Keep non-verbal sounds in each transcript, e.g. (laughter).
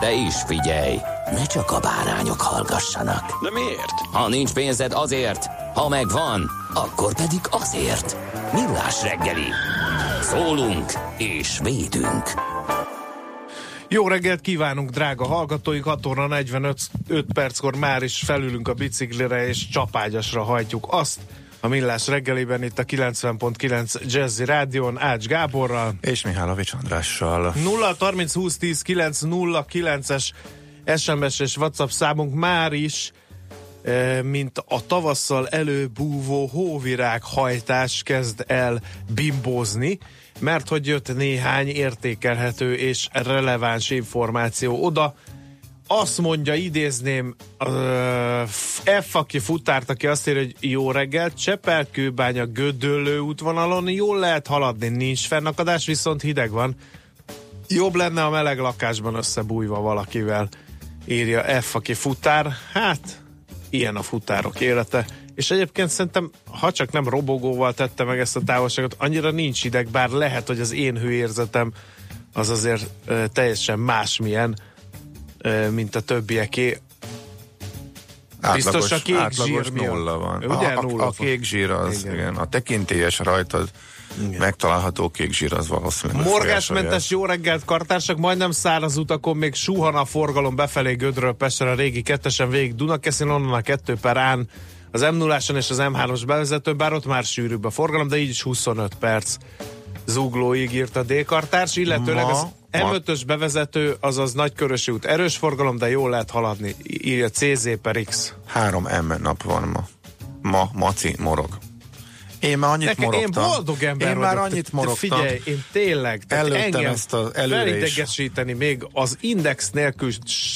De is figyelj, ne csak a bárányok hallgassanak. De miért? Ha nincs pénzed azért, ha megvan, akkor pedig azért. Millás reggeli. Szólunk és védünk. Jó reggelt kívánunk, drága hallgatóink! 6 óra 45 5 perckor már is felülünk a biciklire és csapágyasra hajtjuk azt, a Millás reggeliben itt a 90.9 Jazzy Rádion Ács Gáborral és Mihálovics Andrással. 0 30 20 10 9 0 9-es SMS és WhatsApp számunk már is e, mint a tavasszal előbúvó hóvirág hajtás kezd el bimbózni, mert hogy jött néhány értékelhető és releváns információ oda, azt mondja, idézném uh, F, aki futárt, aki azt írja, hogy jó reggelt, Csepel-Kőbánya Gödöllő útvonalon jól lehet haladni, nincs fennakadás, viszont hideg van. Jobb lenne a meleg lakásban összebújva valakivel, írja F, aki futár. Hát, ilyen a futárok élete. És egyébként szerintem, ha csak nem robogóval tette meg ezt a távolságot, annyira nincs ideg, bár lehet, hogy az én hőérzetem az azért uh, teljesen másmilyen, mint a többieké. Biztos a kék átlagos zsír nulla van. Ugye, a, nulla a, a kék zsír az, igen. igen. A tekintélyes rajtad igen. megtalálható kék zsír az valószínűleg. Morgásmentes jó reggelt, kartársak, majdnem száraz utakon még suhan a forgalom befelé Gödről Pestre a régi kettesen végig Dunakeszin, onnan a kettő per án az m 0 és az M3-os bevezető, bár ott már sűrűbb a forgalom, de így is 25 perc zuglóig írt a D-kartárs, illetőleg Ma... az M5-ös bevezető, azaz Nagykörösi út erős forgalom, de jól lehet haladni. Írja CZ per X. Három M nap van ma. Ma, maci, morog. Én már annyit Nekem, morogtam. Én boldog ember Én már annyit morogtam. Figyelj, én tényleg. Előttem ezt az felidegesíteni még az index nélkül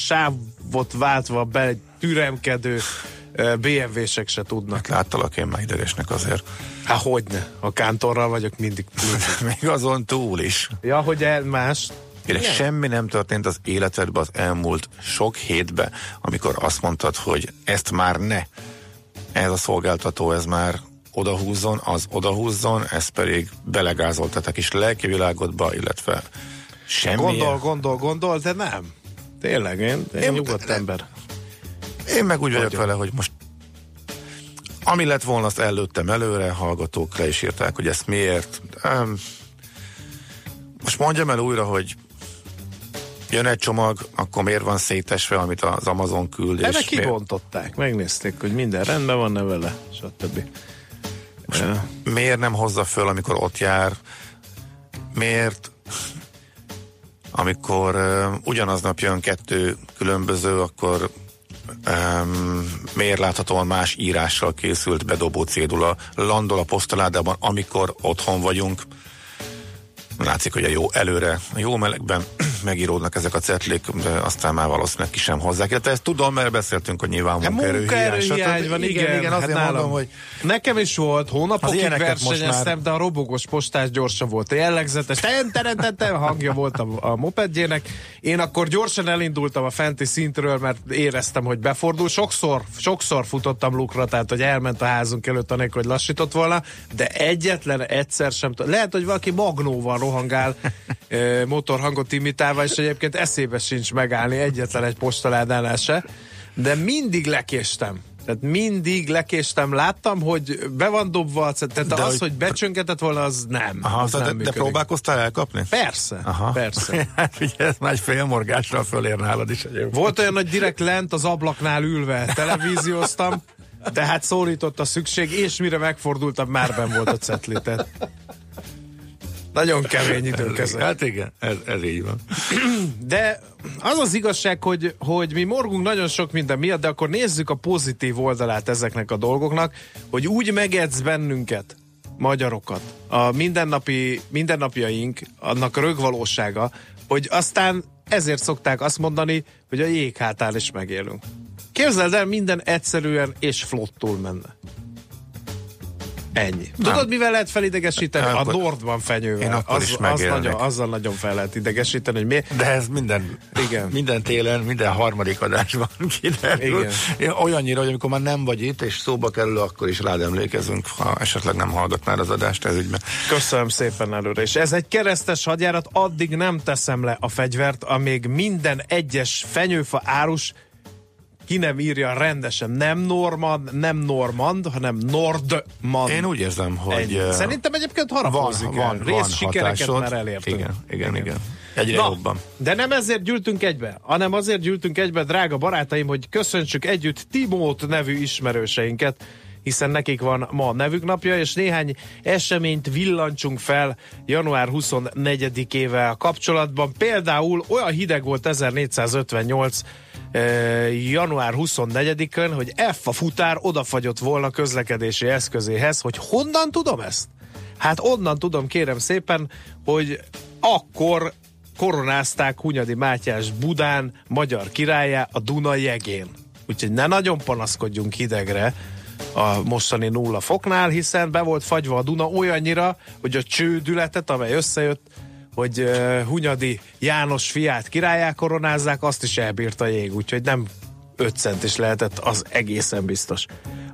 sávot váltva be türemkedő BMW-sek se tudnak. Hát láttalak én már idegesnek azért. Há, hogyne. A kántorral vagyok mindig. (laughs) Még azon túl is. Ja, hogy el más. Kérlek, semmi nem történt az életedben az elmúlt sok hétben, amikor azt mondtad, hogy ezt már ne. Ez a szolgáltató, ez már odahúzzon, az odahúzzon, ez pedig belegázoltatok is lelki világodba, illetve semmi. Gondol, gondol, gondol, de nem. Tényleg, én, én, én nyugodt ember. Én meg úgy vagyok vele, hogy most ami lett volna, azt előttem előre, hallgatók le is írták, hogy ezt miért. Most mondjam el újra, hogy jön egy csomag, akkor miért van szétesve, amit az Amazon küld. Erre kibontották, miért? megnézték, hogy minden rendben van ne vele, stb. Most uh. miért nem hozza föl, amikor ott jár? Miért amikor uh, ugyanaznap jön kettő különböző, akkor um, miért láthatóan más írással készült bedobó cédula landol a posztaládában, amikor otthon vagyunk. Látszik, hogy a jó előre, a jó melegben (clears throat) megíródnak ezek a cetlik, de aztán már valószínűleg ki sem hozzák. De ezt tudom, mert beszéltünk, hogy nyilván hát munkaerő hiány van, igen, igen, igen hát azért nálam, mondom, hogy nekem is volt, hónapokig versenyeztem, már... de a robogos postás gyorsan volt, a jellegzetes ten, ten, ten, ten, hangja volt a, a mopedjének. Én akkor gyorsan elindultam a fenti szintről, mert éreztem, hogy befordul. Sokszor, sokszor futottam lukra, tehát hogy elment a házunk előtt, anélkül, hogy lassított volna, de egyetlen egyszer sem. Lehet, hogy valaki magnóval rohangál, motorhangot imitál, postával, és egyébként eszébe sincs megállni egyetlen egy postaládánál se, de mindig lekéstem. Tehát mindig lekéstem, láttam, hogy be van dobva, tehát De az, hogy- hogy becsöngetett volna, az nem. Aha, az de, nem de működik. próbálkoztál elkapni? Persze, Aha. persze. (laughs) hát ugye ez már egy fél morgással fölér nálad is egyébként. Volt olyan, hogy direkt lent az ablaknál ülve televízióztam, tehát szólított a szükség, és mire megfordultam, már ben volt a cetli. Tehát nagyon kemény idők ezek. Hát igen, ez, ez így van. De az az igazság, hogy, hogy mi morgunk nagyon sok minden miatt, de akkor nézzük a pozitív oldalát ezeknek a dolgoknak, hogy úgy megedz bennünket, magyarokat, a mindennapi, mindennapjaink, annak a rögvalósága, hogy aztán ezért szokták azt mondani, hogy a jég hátán is megélünk. Képzeld el, minden egyszerűen és flottul menne. Ennyi. Tudod, mivel lehet felidegesíteni? Nem, A akkor- Nordban fenyővel. Én akkor az, is az nagyon, azzal nagyon fel lehet idegesíteni, hogy mi. De ez minden, Igen. minden télen, minden harmadik adásban (laughs) kiderül. Igen. Igen. Olyannyira, hogy amikor már nem vagy itt, és szóba kerül, akkor is rád emlékezünk, ha esetleg nem hallgatnád az adást ez ügyben. Köszönöm szépen előre. És ez egy keresztes hadjárat, addig nem teszem le a fegyvert, amíg minden egyes fenyőfa árus ki nem írja rendesen. Nem Normand, nem Normand, hanem Nordmand. Én úgy érzem, hogy eh, Szerintem egyébként van, harapózik el. van, van Rész sikereket hatásod. már elértünk. Igen, igen, igen. Egyre Na, jobban. de nem ezért gyűltünk egybe, hanem azért gyűltünk egybe, drága barátaim, hogy köszöntsük együtt Timót nevű ismerőseinket, hiszen nekik van ma a nevük napja, és néhány eseményt villancsunk fel január 24-ével kapcsolatban. Például olyan hideg volt 1458 eh, január 24-ön, hogy F a futár odafagyott volna közlekedési eszközéhez, hogy honnan tudom ezt? Hát onnan tudom, kérem szépen, hogy akkor koronázták Hunyadi Mátyás Budán, magyar királyá a Duna jegén. Úgyhogy ne nagyon panaszkodjunk hidegre a mostani nulla foknál, hiszen be volt fagyva a Duna olyannyira, hogy a csődületet, amely összejött, hogy Hunyadi János fiát királyá koronázzák, azt is elbírta a jég, úgyhogy nem 5 cent is lehetett, az egészen biztos.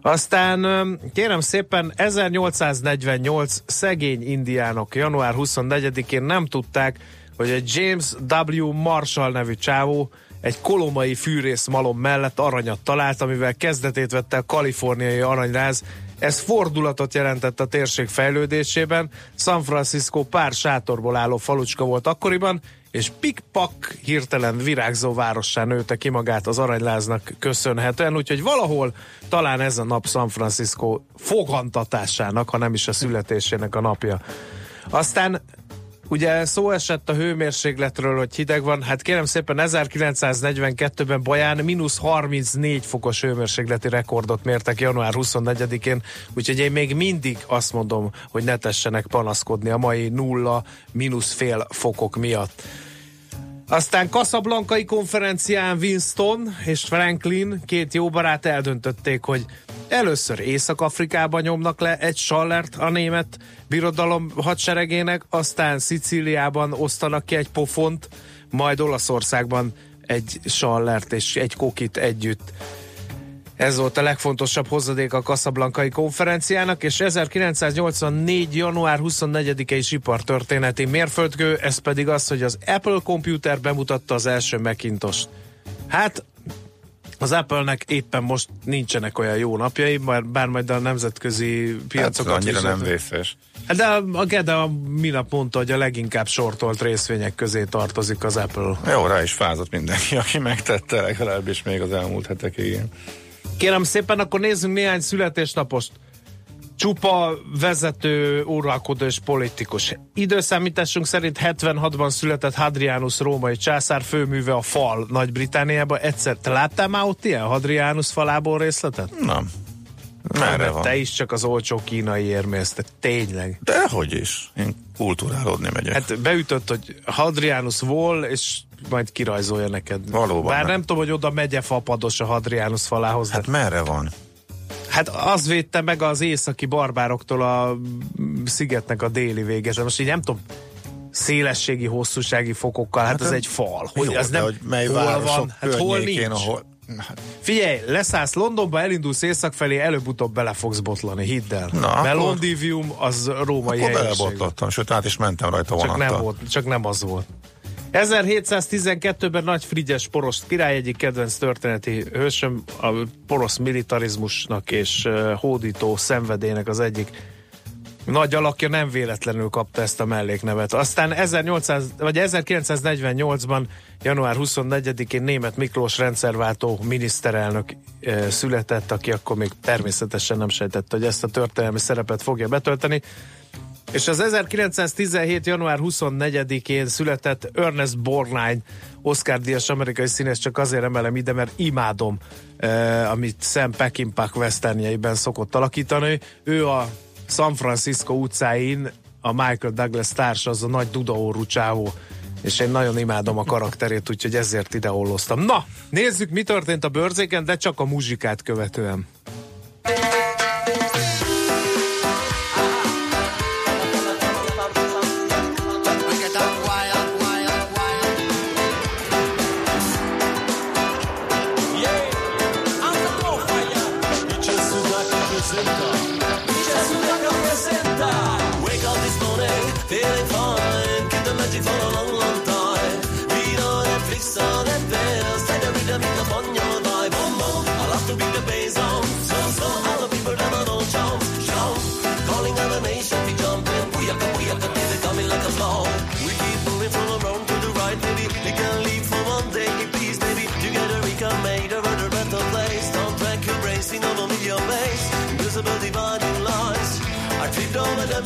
Aztán kérem szépen 1848 szegény indiánok január 24-én nem tudták, hogy egy James W. Marshall nevű csávó egy kolomai fűrész malom mellett aranyat talált, amivel kezdetét vette a kaliforniai aranyráz. Ez fordulatot jelentett a térség fejlődésében. San Francisco pár sátorból álló falucska volt akkoriban, és pikpak hirtelen virágzó várossá nőtte ki magát az aranyláznak köszönhetően, úgyhogy valahol talán ez a nap San Francisco fogantatásának, ha nem is a születésének a napja. Aztán Ugye szó esett a hőmérsékletről, hogy hideg van. Hát kérem szépen 1942-ben Baján mínusz 34 fokos hőmérsékleti rekordot mértek január 24-én, úgyhogy én még mindig azt mondom, hogy ne tessenek panaszkodni a mai nulla mínusz fél fokok miatt. Aztán Casablancai konferencián Winston és Franklin, két jó barát eldöntötték, hogy először Észak-Afrikában nyomnak le egy sallert a német birodalom hadseregének, aztán Szicíliában osztanak ki egy pofont, majd Olaszországban egy sallert és egy kokit együtt. Ez volt a legfontosabb hozadék a Casablancai konferenciának, és 1984. január 24-i ipartörténeti mérföldkő, ez pedig az, hogy az Apple Computer bemutatta az első Macintosh. Hát az Apple-nek éppen most nincsenek olyan jó napjai, bár, bár majd a nemzetközi Hát piacokat annyira nem vészes. Hát De a, a Geda minap mondta, hogy a leginkább sortolt részvények közé tartozik az Apple. Jó, rá is fázott mindenki, aki megtette legalábbis még az elmúlt hetekig. Kérem szépen, akkor nézzünk néhány születésnapost. Csupa vezető, uralkodó és politikus. Időszámításunk szerint 76-ban született Hadrianus római császár főműve a fal Nagy-Britániában. Egyszer, te láttál már ott ilyen Hadrianus falából részletet? Nem. Merre van? Te is csak az olcsó kínai érmész, te tényleg. Dehogy is. Én kulturálódni megyek. Hát beütött, hogy Hadrianus vol, és majd kirajzolja neked. Valóban Bár nem. nem tudom, hogy oda megye fapados a Hadrianus falához. Hát de merre van? Hát az védte meg az északi barbároktól a szigetnek a déli végeze. Most így nem tudom, szélességi, hosszúsági fokokkal, hát, Hát ez ez- egy fal. Hogy Jó, az nem, hogy mely hol van, hát hol nincs. ahol... Hát, Figyelj, leszállsz Londonba, elindulsz észak felé, előbb-utóbb bele fogsz botlani, hidd el. Na, Mert akkor- Londivium az római akkor belebotlottam, sőt át is mentem rajta Csak vonattal. nem, volt, csak nem az volt. 1712-ben Nagy Frigyes porosz király egyik kedvenc történeti hősöm, a porosz militarizmusnak és hódító szenvedélynek az egyik nagy alakja nem véletlenül kapta ezt a melléknevet. Aztán 1800, vagy 1948-ban, január 24-én német Miklós rendszerváltó miniszterelnök e, született, aki akkor még természetesen nem sejtette, hogy ezt a történelmi szerepet fogja betölteni. És az 1917. január 24-én született Ernest Borgnine, Oscar díjas amerikai színész, csak azért emelem ide, mert imádom, eh, amit Sam Peckinpah westernjeiben szokott alakítani. Ő a San Francisco utcáin a Michael Douglas társ, az a nagy dudaórú csávó, és én nagyon imádom a karakterét, úgyhogy ezért ide olloztam. Na, nézzük, mi történt a bőrzéken, de csak a muzsikát követően.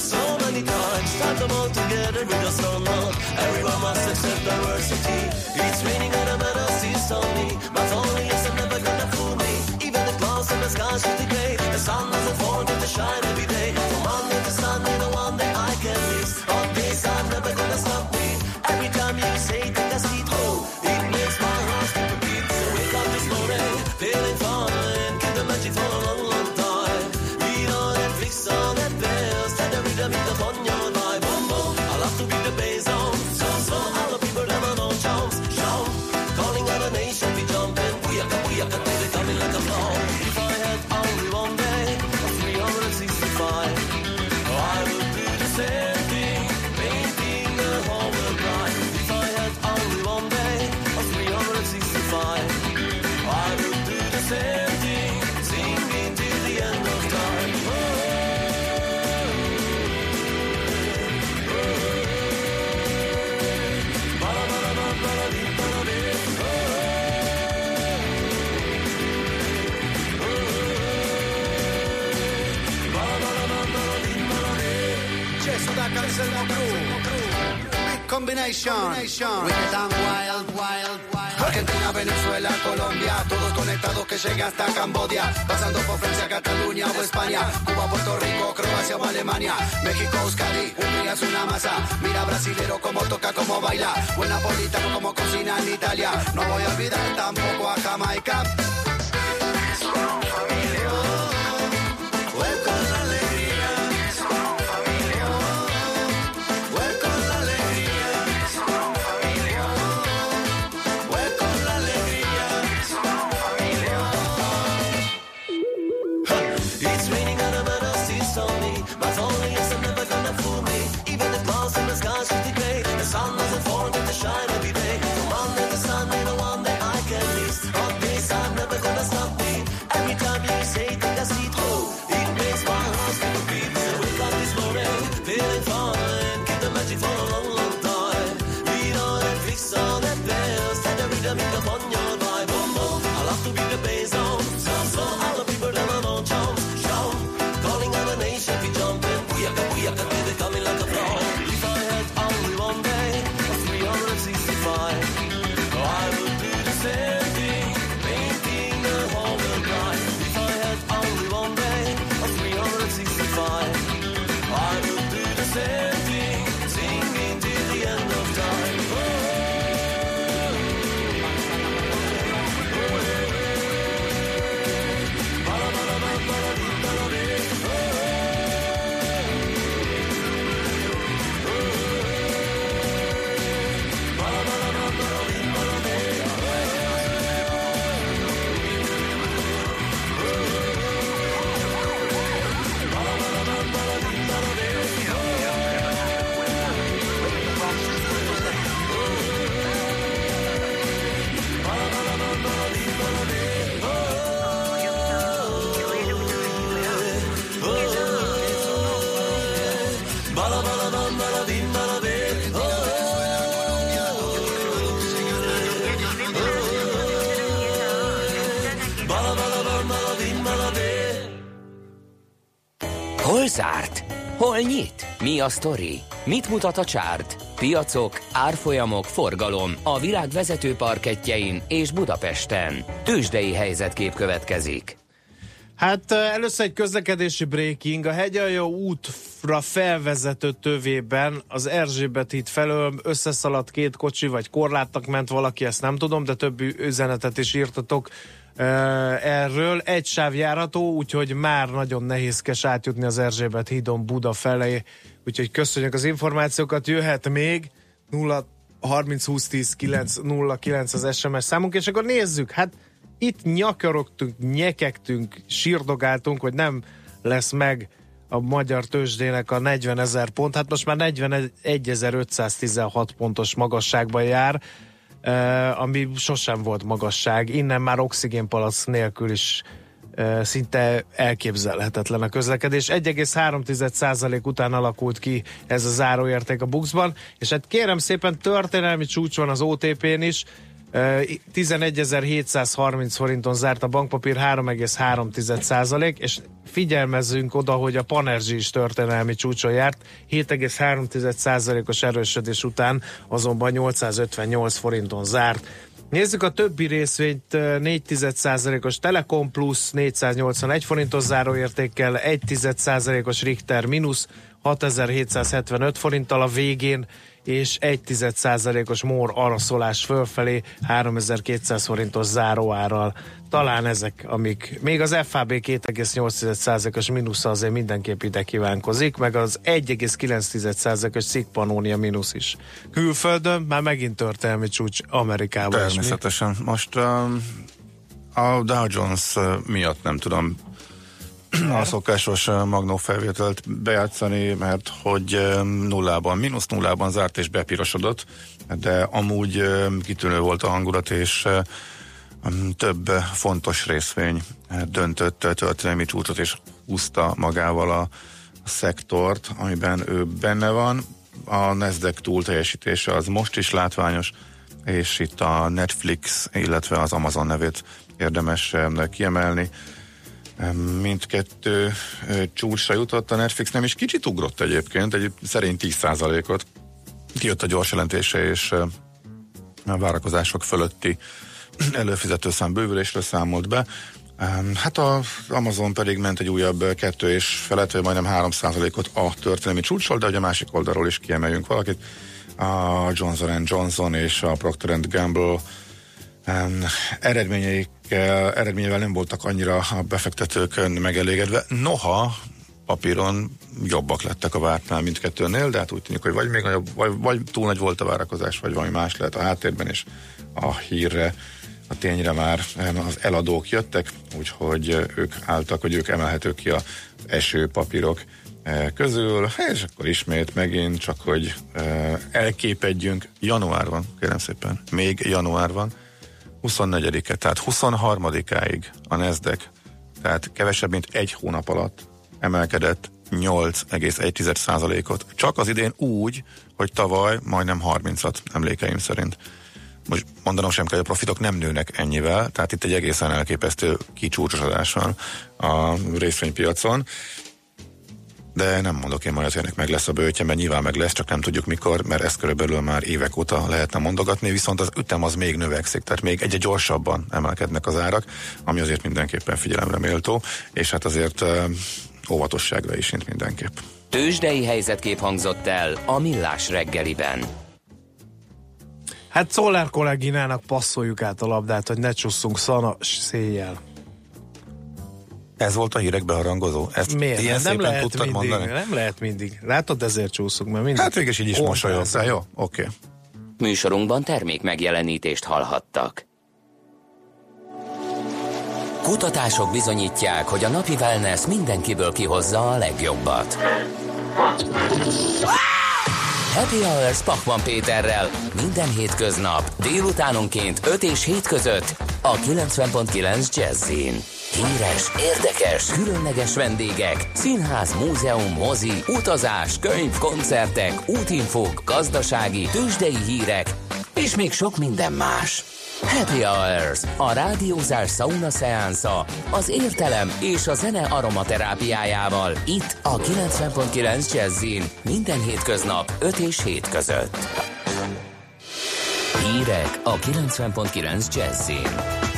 So many times. Start them all together with a sun up. Everyone must accept diversity. It's raining and a man sees on me. But only I'm never gonna fool me. Even the clouds and the skies should degrade. The sun doesn't forget to shine every Big combination. Wicked and wild, wild, wild. Argentina, Venezuela, Colombia, todos conectados que llega hasta Cambodia, pasando por Francia, Cataluña o España, Cuba, Puerto Rico, Croacia o Alemania, México, Euskadi, un día es una masa, mira brasilero como toca, como baila, buen napolitano como cocina en Italia, no voy a olvidar tampoco a Jamaica. Zárt? Hol nyit? Mi a sztori? Mit mutat a csárt? Piacok, árfolyamok, forgalom a világ vezető parketjein és Budapesten. Tősdei helyzetkép következik. Hát először egy közlekedési breaking. A Hegyaljó útra felvezető tövében az Erzsébet híd felől összeszaladt két kocsi, vagy korlátnak ment valaki, ezt nem tudom, de több üzenetet is írtatok erről. Egy sáv járható, úgyhogy már nagyon nehézkes átjutni az Erzsébet hídon Buda felé. Úgyhogy köszönjük az információkat, jöhet még 0 30 20 10 9 0 9 az SMS számunk, és akkor nézzük, hát itt nyakorogtunk, nyekegtünk, sírdogáltunk, hogy nem lesz meg a magyar tőzsdének a 40 ezer pont, hát most már 41.516 pontos magasságban jár, ami sosem volt magasság. Innen már oxigénpalac nélkül is szinte elképzelhetetlen a közlekedés. 1,3% után alakult ki ez a záróérték a Buxban, és hát kérem szépen történelmi csúcs van az OTP-n is, 11.730 forinton zárt a bankpapír 3,3 százalék, és figyelmezzünk oda, hogy a Panerzsi is történelmi csúcson járt, 7,3 százalékos erősödés után azonban 858 forinton zárt. Nézzük a többi részvényt, 4% os Telekom plusz 481 forintos záróértékkel, 1% os Richter mínusz 6775 forinttal a végén és 1 os mór araszolás fölfelé 3200 forintos záróárral. Talán ezek, amik még az FAB 2,8%-os mínusz azért mindenképp ide kívánkozik, meg az 1,9%-os szikpanónia mínusz is. Külföldön már megint történelmi csúcs Amerikában. Természetesen. Most um, a Dow Jones uh, miatt nem tudom a szokásos magnó felvételt bejátszani, mert hogy nullában, mínusz nullában zárt és bepirosodott, de amúgy kitűnő volt a hangulat, és több fontos részvény döntött történelmi csúcsot, és húzta magával a szektort, amiben ő benne van. A Nasdaq túl teljesítése az most is látványos, és itt a Netflix, illetve az Amazon nevét érdemes kiemelni mindkettő csúcsra jutott, a Netflix nem is kicsit ugrott egyébként, egy szerint 10%-ot. Kijött a gyors jelentése, és a várakozások fölötti előfizetőszám bővülésről számolt be. Hát az Amazon pedig ment egy újabb kettő és felett, vagy majdnem 3% ot a történelmi csúcsol, de hogy a másik oldalról is kiemeljünk valakit. A Johnson Johnson és a Procter Gamble um, eredményeikkel, eredményével nem voltak annyira a befektetők megelégedve. Noha papíron jobbak lettek a vártnál mindkettőnél, de hát úgy tűnik, hogy vagy még nagyobb, vagy, vagy túl nagy volt a várakozás, vagy valami más lehet a háttérben, és a hírre, a tényre már az eladók jöttek, úgyhogy ők álltak, hogy ők emelhetők ki a eső papírok eh, közül, és akkor ismét megint csak, hogy eh, elképedjünk, január van, kérem szépen, még január van, 24-e, tehát 23-áig a Nasdaq, tehát kevesebb, mint egy hónap alatt emelkedett 8,1%-ot. Csak az idén úgy, hogy tavaly majdnem 30-at emlékeim szerint. Most mondanom sem kell, hogy a profitok nem nőnek ennyivel, tehát itt egy egészen elképesztő kicsúcsosodás van a részvénypiacon de nem mondok én majd, hogy ennek meg lesz a bőtje, mert nyilván meg lesz, csak nem tudjuk mikor, mert ezt körülbelül már évek óta lehetne mondogatni, viszont az ütem az még növekszik, tehát még egyre gyorsabban emelkednek az árak, ami azért mindenképpen figyelemre méltó, és hát azért óvatosságra is mint mindenképp. Tőzsdei helyzetkép hangzott el a Millás reggeliben. Hát Szoller kolléginának passzoljuk át a labdát, hogy ne csusszunk szana széjjel. Ez volt a hírek beharangozó? Ezt Miért? Ilyen Hát nem szépen lehet tudtad mindig, mondani? nem lehet mindig. Látod, ezért csúszunk, mert mindig. Hát végig így is mosolyogtál, jó? Oké. Okay. Műsorunkban termék megjelenítést hallhattak. Kutatások bizonyítják, hogy a napi wellness mindenkiből kihozza a legjobbat. Happy Hours Pachman Péterrel minden hétköznap délutánonként 5 és 7 között a 90.9 Jazzin. Híres, érdekes, különleges vendégek, színház, múzeum, mozi, utazás, könyv, koncertek, útinfók, gazdasági, tőzsdei hírek, és még sok minden más. Happy Hours, a rádiózás sauna szeánsza, az értelem és a zene aromaterápiájával. Itt a 90.9 Jazzin minden hétköznap 5 és 7 között. Hírek a 90.9 Jazzin.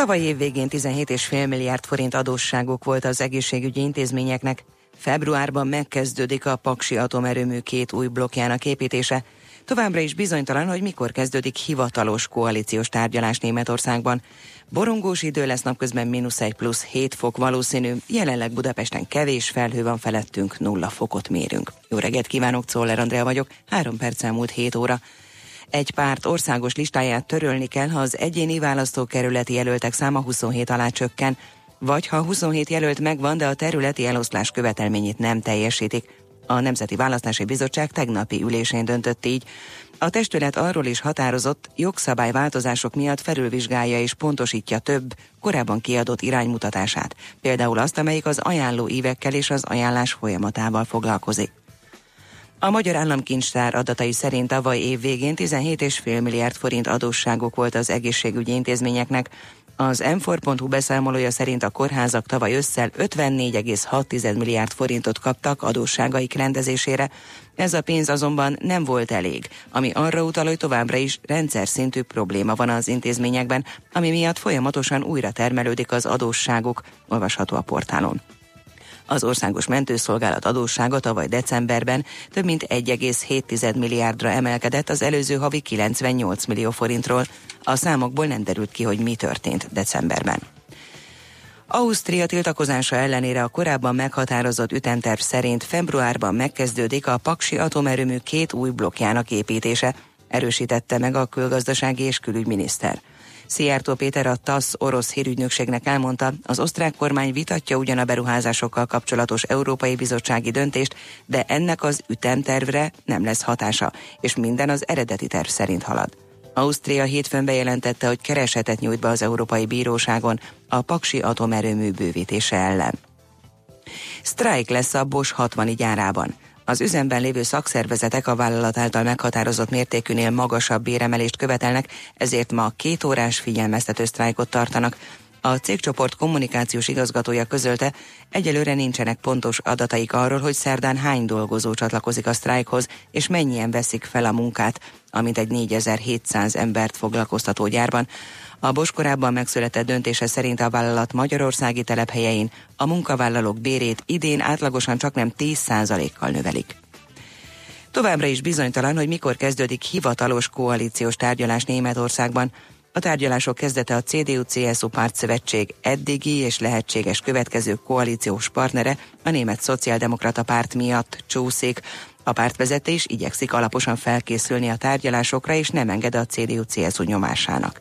Tavaly év végén 17,5 milliárd forint adósságok volt az egészségügyi intézményeknek. Februárban megkezdődik a Paksi atomerőmű két új blokkjának építése. Továbbra is bizonytalan, hogy mikor kezdődik hivatalos koalíciós tárgyalás Németországban. Borongós idő lesz napközben mínusz 1 plusz 7 fok valószínű, jelenleg Budapesten kevés felhő van felettünk, nulla fokot mérünk. Jó reggelt kívánok, Czoller Andrea vagyok, három perc elmúlt 7 óra. Egy párt országos listáját törölni kell, ha az egyéni választókerületi jelöltek száma 27 alá csökken, vagy ha 27 jelölt megvan, de a területi eloszlás követelményét nem teljesítik. A Nemzeti Választási Bizottság tegnapi ülésén döntött így. A testület arról is határozott, jogszabályváltozások miatt felülvizsgálja és pontosítja több, korábban kiadott iránymutatását, például azt, amelyik az ajánló évekkel és az ajánlás folyamatával foglalkozik. A Magyar Államkincstár adatai szerint tavaly év végén 17,5 milliárd forint adósságok volt az egészségügyi intézményeknek. Az m beszámolója szerint a kórházak tavaly összel 54,6 milliárd forintot kaptak adósságaik rendezésére. Ez a pénz azonban nem volt elég, ami arra utal, hogy továbbra is rendszer szintű probléma van az intézményekben, ami miatt folyamatosan újra termelődik az adósságuk, olvasható a portálon. Az Országos Mentőszolgálat adóssága tavaly decemberben több mint 1,7 milliárdra emelkedett az előző havi 98 millió forintról. A számokból nem derült ki, hogy mi történt decemberben. Ausztria tiltakozása ellenére a korábban meghatározott ütemterv szerint februárban megkezdődik a Paksi atomerőmű két új blokkjának építése, erősítette meg a külgazdasági és külügyminiszter. Szijjártó Péter a TASZ orosz hírügynökségnek elmondta, az osztrák kormány vitatja ugyan a beruházásokkal kapcsolatos Európai Bizottsági döntést, de ennek az ütemtervre nem lesz hatása, és minden az eredeti terv szerint halad. Ausztria hétfőn bejelentette, hogy keresetet nyújt be az Európai Bíróságon a Paksi atomerőmű bővítése ellen. Sztrájk lesz a Bosch 60 gyárában. Az üzemben lévő szakszervezetek a vállalat által meghatározott mértékűnél magasabb béremelést követelnek, ezért ma két órás figyelmeztető sztrájkot tartanak. A cégcsoport kommunikációs igazgatója közölte, egyelőre nincsenek pontos adataik arról, hogy szerdán hány dolgozó csatlakozik a sztrájkhoz, és mennyien veszik fel a munkát, amint egy 4700 embert foglalkoztató gyárban. A Bosch megszületett döntése szerint a vállalat magyarországi telephelyein a munkavállalók bérét idén átlagosan csak nem 10%-kal növelik. Továbbra is bizonytalan, hogy mikor kezdődik hivatalos koalíciós tárgyalás Németországban. A tárgyalások kezdete a CDU-CSU pártszövetség eddigi és lehetséges következő koalíciós partnere a német szociáldemokrata párt miatt csúszik. A pártvezetés igyekszik alaposan felkészülni a tárgyalásokra és nem enged a CDU-CSU nyomásának.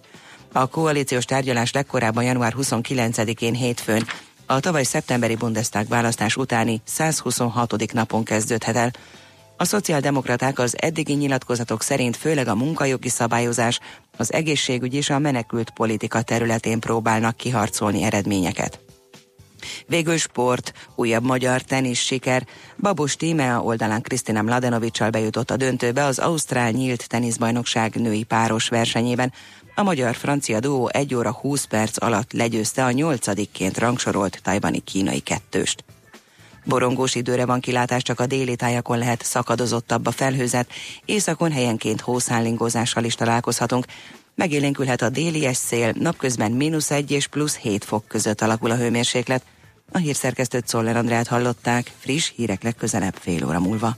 A koalíciós tárgyalás legkorábban január 29-én hétfőn a tavaly szeptemberi Bundestag választás utáni 126. napon kezdődhet el. A szociáldemokraták az eddigi nyilatkozatok szerint főleg a munkajogi szabályozás, az egészségügy és a menekült politika területén próbálnak kiharcolni eredményeket. Végül sport, újabb magyar tenisz siker. Babos Tímea oldalán Krisztina Mladenovicsal bejutott a döntőbe az Ausztrál nyílt teniszbajnokság női páros versenyében. A magyar-francia duó 1 óra 20 perc alatt legyőzte a nyolcadikként rangsorolt tajvani kínai kettőst. Borongós időre van kilátás, csak a déli tájakon lehet szakadozottabb a felhőzet, északon helyenként hószállingozással is találkozhatunk. Megélénkülhet a déli szél, napközben mínusz 1 és plusz 7 fok között alakul a hőmérséklet. A hírszerkesztőt Szoller Andrát hallották, friss hírek legközelebb fél óra múlva.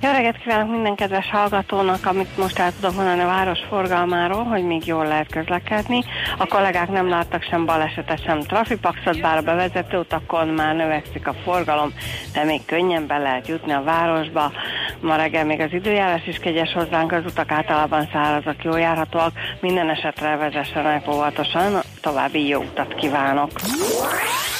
Jó reggelt kívánok minden kedves hallgatónak, amit most el tudok mondani a város forgalmáról, hogy még jól lehet közlekedni. A kollégák nem láttak sem balesetet, sem trafipaxot, bár a bevezető utakon már növekszik a forgalom, de még könnyen be lehet jutni a városba. Ma reggel még az időjárás is kegyes hozzánk, az utak általában szárazak, jól járhatóak. Minden esetre vezessenek óvatosan, további jó utat kívánok.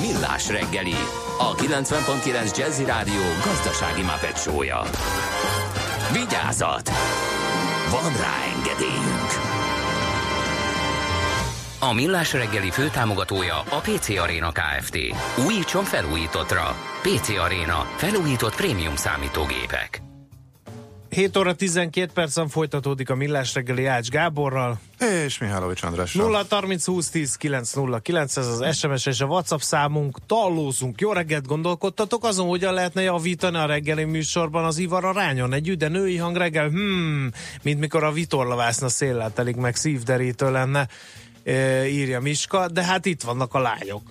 Millás reggeli, a 90.9 Jazzy Rádió gazdasági mapetsója. Vigyázat! Van rá engedélyünk! A Millás reggeli főtámogatója a PC Arena Kft. Újítson felújítottra. PC Arena. Felújított prémium számítógépek. 7 óra 12 percen folytatódik a millás reggeli Ács Gáborral. És Mihálovics Andrással. 0 30 20 10 909, ez az SMS és a WhatsApp számunk, tallózunk. Jó reggelt gondolkodtatok azon, hogyan lehetne javítani a reggeli műsorban az ivar arányon. Egy üde női hang reggel, hmm, mint mikor a vitorlavászna széllel telik meg szívderítő lenne, e, írja Miska, de hát itt vannak a lányok.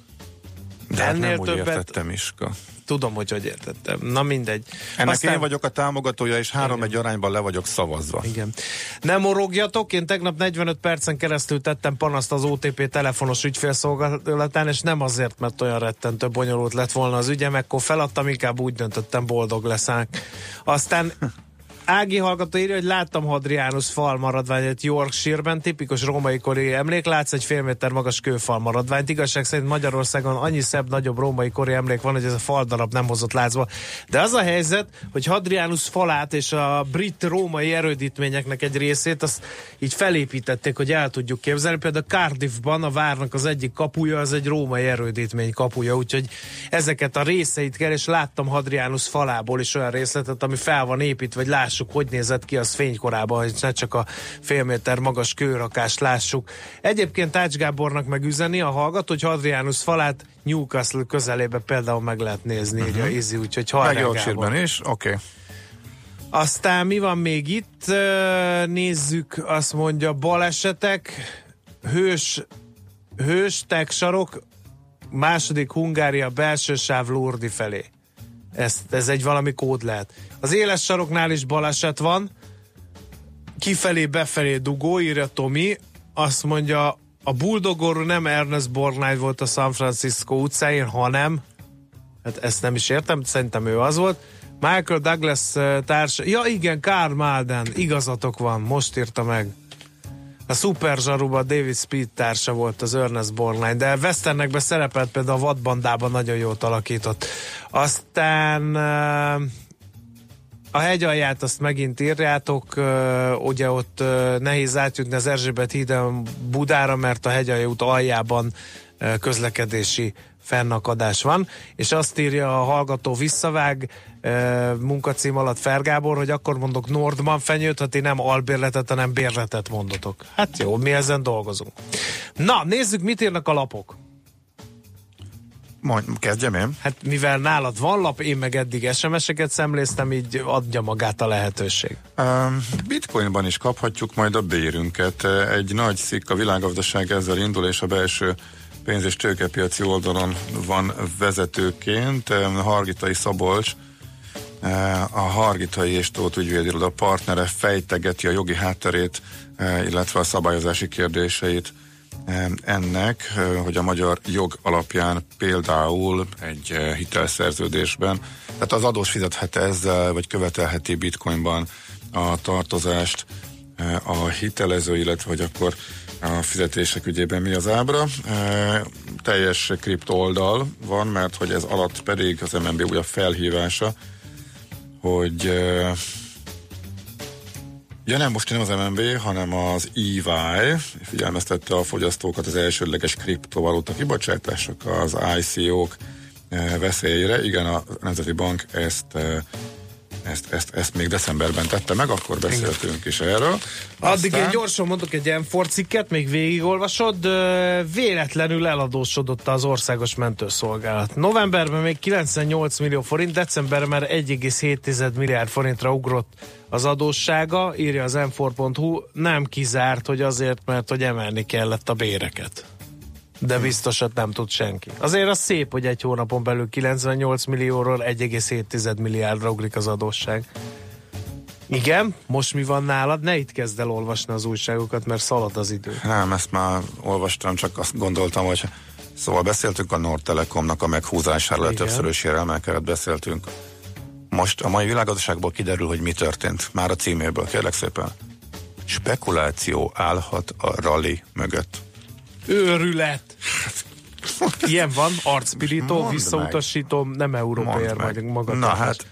De hát ennél nem úgy többet- értettem, Iska. Tudom, hogy hogy értettem. Na mindegy. Ennek Aztán- én vagyok a támogatója, és három egy arányban le vagyok szavazva. Igen. Nem morogjatok, én tegnap 45 percen keresztül tettem panaszt az OTP telefonos ügyfélszolgálatán, és nem azért, mert olyan rettentő bonyolult lett volna az ügyem, ekkor feladtam, inkább úgy döntöttem, boldog leszek. Aztán Ági hallgató írja, hogy láttam Hadrianus fal maradványát Yorkshire-ben, tipikus római kori emlék, látsz egy fél méter magas kőfal maradványt. Igazság szerint Magyarországon annyi szebb, nagyobb római kori emlék van, hogy ez a fal darab nem hozott lázba. De az a helyzet, hogy Hadrianus falát és a brit római erődítményeknek egy részét azt így felépítették, hogy el tudjuk képzelni. Például Cardiffban a várnak az egyik kapuja, az egy római erődítmény kapuja, úgyhogy ezeket a részeit kell, és láttam Hadrianus falából is olyan részletet, ami fel van építve, vagy lássuk, hogy nézett ki az fénykorában, hogy ne csak a fél méter magas kőrakást lássuk. Egyébként Ács Gábornak megüzeni a hallgat, hogy Hadrianus falát Newcastle közelébe például meg lehet nézni, írja Mhm. Izi, úgyhogy Meg hallják Yorkshire-ben is, oké. Okay. aztán mi van még itt? Nézzük, azt mondja, balesetek, hős, hős sarok, második Hungária belső sáv Lurdi felé. Ez, ez egy valami kód lehet. Az éles saroknál is baleset van, kifelé, befelé dugó, írja Tomi, azt mondja, a Bulldogor nem Ernest Borgnine volt a San Francisco utcáin, hanem hát ezt nem is értem, szerintem ő az volt. Michael Douglas uh, társa, ja igen, Karl Malden, igazatok van, most írta meg. A Super Zsaruban David Speed társa volt az Ernest Borgnine, de Westernekben szerepelt például a vadbandában nagyon jót alakított. Aztán uh, a hegyalját azt megint írjátok, uh, ugye ott uh, nehéz átjutni az Erzsébet híden Budára, mert a hegyalja út aljában közlekedési fennakadás van, és azt írja a hallgató visszavág munkacím alatt Fergábor, hogy akkor mondok Nordman fenyőt, ha ti nem albérletet, hanem bérletet mondotok. Hát jó, mi ezen dolgozunk. Na, nézzük, mit írnak a lapok. Majd kezdjem én. Hát mivel nálad van lap, én meg eddig SMS-eket szemléztem, így adja magát a lehetőség. Bitcoinban is kaphatjuk majd a bérünket. Egy nagy szik a világgazdaság ezzel indul, és a belső pénz- és tőkepiaci oldalon van vezetőként. Hargitai Szabolcs, a Hargitai és Tóth ügyvédiroda partnere fejtegeti a jogi hátterét, illetve a szabályozási kérdéseit ennek, hogy a magyar jog alapján például egy hitelszerződésben, tehát az adós fizethet ezzel, vagy követelheti bitcoinban a tartozást, a hitelező, illetve hogy akkor a fizetések ügyében mi az ábra. E, teljes kripto oldal van, mert hogy ez alatt pedig az MNB újabb felhívása, hogy e, Ja nem, most nem az MNB, hanem az EY figyelmeztette a fogyasztókat az elsődleges kriptovaluta kibocsátások, az ICO-k veszélyére. Igen, a Nemzeti Bank ezt ezt, ezt, ezt még decemberben tette meg, akkor beszéltünk Igen. is erről. Addig Aztán... én gyorsan mondok egy ilyen cikket, még végigolvasod. Véletlenül eladósodott az országos mentőszolgálat. Novemberben még 98 millió forint, decemberben már 1,7 milliárd forintra ugrott az adóssága, írja az m nem kizárt, hogy azért, mert hogy emelni kellett a béreket de biztosat nem tud senki. Azért az szép, hogy egy hónapon belül 98 millióról 1,7 milliárdra ugrik az adósság. Igen, most mi van nálad? Ne itt kezd el olvasni az újságokat, mert szalad az idő. Nem, ezt már olvastam, csak azt gondoltam, hogy szóval beszéltünk a Nord Telekomnak a meghúzásáról, a többszörösére emelkedett beszéltünk. Most a mai világgazdaságból kiderül, hogy mi történt. Már a címéből, kérlek szépen. Spekuláció állhat a rally mögött. Őrület! Ilyen van, arcpirító, visszautasító, nem európér meg magatartás. Na hát,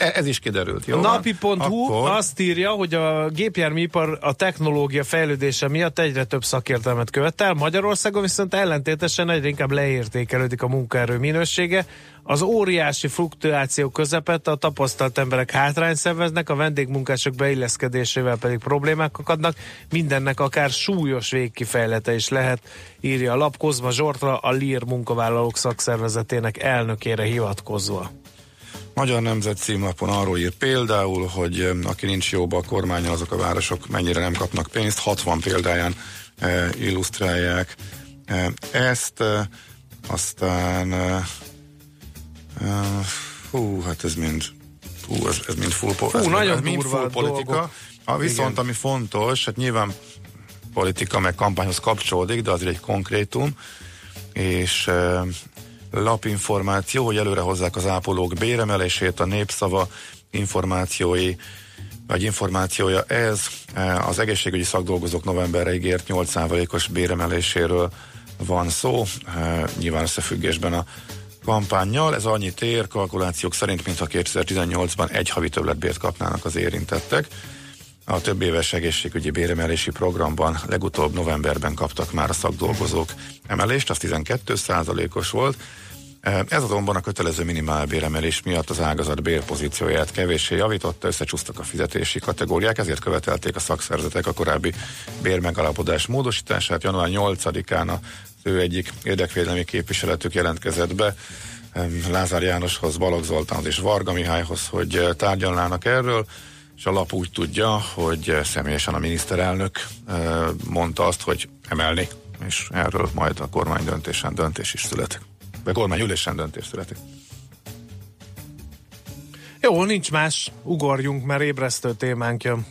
e- ez is kiderült. Jó a napi.hu Akkor... azt írja, hogy a gépjárműipar a technológia fejlődése miatt egyre több szakértelmet követel, Magyarországon viszont ellentétesen egyre inkább leértékelődik a munkaerő minősége, az óriási fluktuáció közepette a tapasztalt emberek hátrány szenvednek, a vendégmunkások beilleszkedésével pedig problémák akadnak, mindennek akár súlyos végkifejlete is lehet, írja a lap. Kozma Zsortra, a LIR munkavállalók szakszervezetének elnökére hivatkozva. Magyar Nemzet címlapon arról ír például, hogy aki nincs jóba a kormánya, azok a városok mennyire nem kapnak pénzt, 60 példáján e, illusztrálják e, ezt, aztán Uh, hú, hát ez mind hú, ez, ez mind full, Fú, ez, nagyon ez mind full politika. A, viszont Igen. ami fontos, hát nyilván politika meg kampányhoz kapcsolódik, de azért egy konkrétum, és uh, lapinformáció, hogy előre hozzák az ápolók béremelését, a népszava információi, vagy információja ez. Az egészségügyi szakdolgozók novemberre ígért 8%-os béremeléséről van szó, nyilván összefüggésben a kampányjal. Ez annyit ér kalkulációk szerint, mintha 2018-ban egy havi többletbért kapnának az érintettek. A több éves egészségügyi béremelési programban legutóbb novemberben kaptak már a szakdolgozók emelést, az 12 os volt. Ez azonban a kötelező minimálbéremelés miatt az ágazat bérpozícióját kevéssé javította, összecsúsztak a fizetési kategóriák, ezért követelték a szakszervezetek a korábbi bérmegalapodás módosítását. Január 8-án a ő egyik érdekvédelmi képviseletük jelentkezett be Lázár Jánoshoz, Balogh Zoltánhoz és Varga Mihályhoz, hogy eh, tárgyalnának erről, és a lap úgy tudja, hogy eh, személyesen a miniszterelnök eh, mondta azt, hogy emelni, és erről majd a kormány döntésen döntés is születik. De kormányülésen döntés születik. Jó, nincs más, ugorjunk, mert ébresztő témánk jön.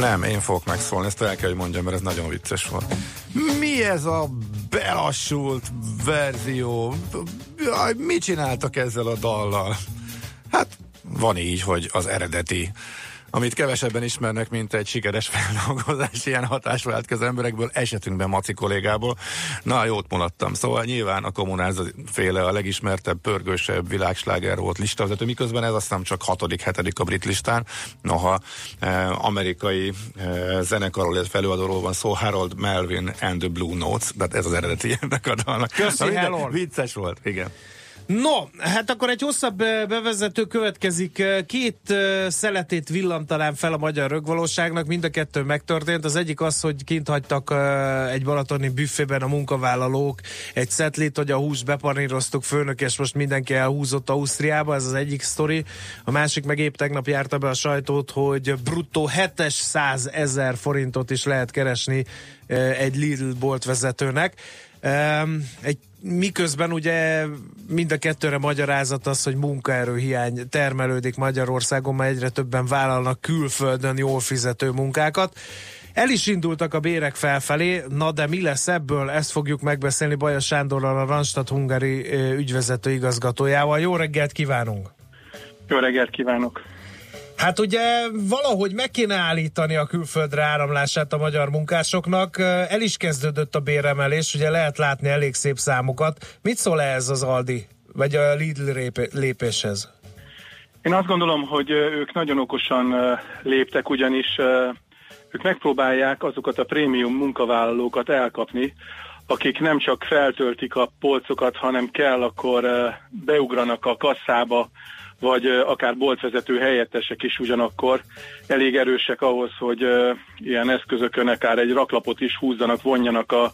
Nem, én fogok megszólni, ezt el kell, hogy mondjam, mert ez nagyon vicces volt. Mi ez a belassult verzió? mit csináltak ezzel a dallal? Hát van így, hogy az eredeti amit kevesebben ismernek, mint egy sikeres (laughs) feldolgozás, ilyen hatás vált ki az emberekből, esetünkben Maci kollégából. Na, jót mulattam. Szóval nyilván a kommunáz féle a legismertebb, pörgősebb világsláger volt listavezető, miközben ez aztán csak hatodik, hetedik a brit listán. Noha eh, amerikai eh, zenekarról, illetve előadóról van szó, Harold Melvin and the Blue Notes, tehát ez az eredeti ennek a dalnak. Köszi, Na, minden-. Vicces volt, igen. No, hát akkor egy hosszabb bevezető következik. Két szeletét villantanám fel a magyar rögvalóságnak, mind a kettő megtörtént. Az egyik az, hogy kint hagytak egy balatoni büfében a munkavállalók egy szetlit, hogy a húst bepaníroztuk főnök, és most mindenki elhúzott Ausztriába, ez az egyik sztori. A másik meg épp tegnap járta be a sajtót, hogy bruttó 700 ezer forintot is lehet keresni egy Lidl boltvezetőnek. Egy, miközben ugye mind a kettőre magyarázat az, hogy munkaerőhiány termelődik Magyarországon, mert egyre többen vállalnak külföldön jól fizető munkákat. El is indultak a bérek felfelé, na de mi lesz ebből? Ezt fogjuk megbeszélni Baja Sándorral, a Randstad Hungari ügyvezető igazgatójával. Jó reggelt kívánunk! Jó reggelt kívánok! Hát ugye valahogy meg kéne állítani a külföldre áramlását a magyar munkásoknak. El is kezdődött a béremelés, ugye lehet látni elég szép számokat. Mit szól ez az Aldi, vagy a Lidl lépéshez? Én azt gondolom, hogy ők nagyon okosan léptek, ugyanis ők megpróbálják azokat a prémium munkavállalókat elkapni, akik nem csak feltöltik a polcokat, hanem kell, akkor beugranak a kasszába, vagy akár boltvezető helyettesek is ugyanakkor elég erősek ahhoz, hogy ilyen eszközökön akár egy raklapot is húzzanak, vonjanak a,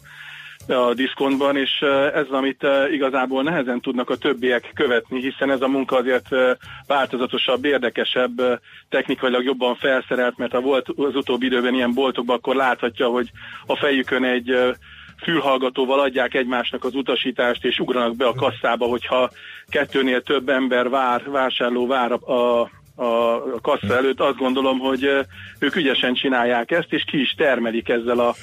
a diszkontban, és ez amit igazából nehezen tudnak a többiek követni, hiszen ez a munka azért változatosabb, érdekesebb, technikailag jobban felszerelt, mert ha volt az utóbbi időben ilyen boltokban, akkor láthatja, hogy a fejükön egy fülhallgatóval adják egymásnak az utasítást, és ugranak be a kasszába, hogyha kettőnél több ember vár, vásárló vár a, a kassa előtt, azt gondolom, hogy ők ügyesen csinálják ezt, és ki is termelik ezzel a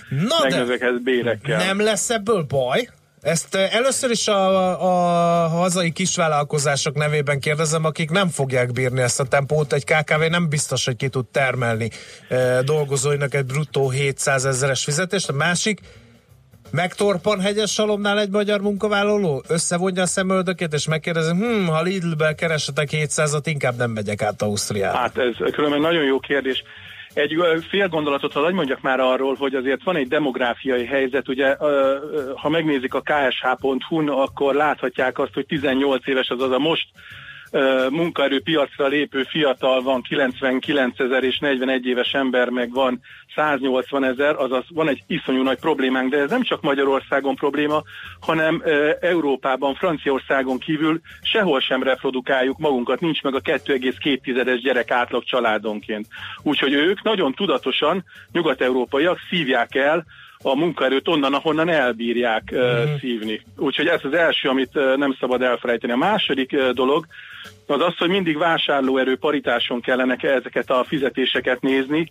megnövekedett bérekkel. Nem lesz ebből baj? Ezt először is a, a hazai kisvállalkozások nevében kérdezem, akik nem fogják bírni ezt a tempót. Egy KKV nem biztos, hogy ki tud termelni eh, dolgozóinak egy bruttó 700 ezeres fizetést. A másik, megtorpan hegyes salomnál egy magyar munkavállaló, összevonja a szemöldökét, és megkérdezi, hm, ha Lidlbe keresetek 700-at, inkább nem megyek át Ausztriába. Hát ez különben nagyon jó kérdés. Egy fél gondolatot hadd mondjak már arról, hogy azért van egy demográfiai helyzet, ugye ha megnézik a ksh.hu-n, akkor láthatják azt, hogy 18 éves, azaz a most munkaerőpiacra lépő fiatal van 99 ezer és 41 éves ember meg van 180 ezer, azaz van egy iszonyú nagy problémánk, de ez nem csak Magyarországon probléma, hanem Európában, Franciaországon kívül sehol sem reprodukáljuk magunkat, nincs meg a 2,2-es gyerek átlag családonként. Úgyhogy ők nagyon tudatosan, nyugat-európaiak szívják el a munkaerőt onnan, ahonnan elbírják uh, szívni. Úgyhogy ez az első, amit nem szabad elfelejteni. A második dolog az az, hogy mindig vásárlóerő paritáson kellene ezeket a fizetéseket nézni,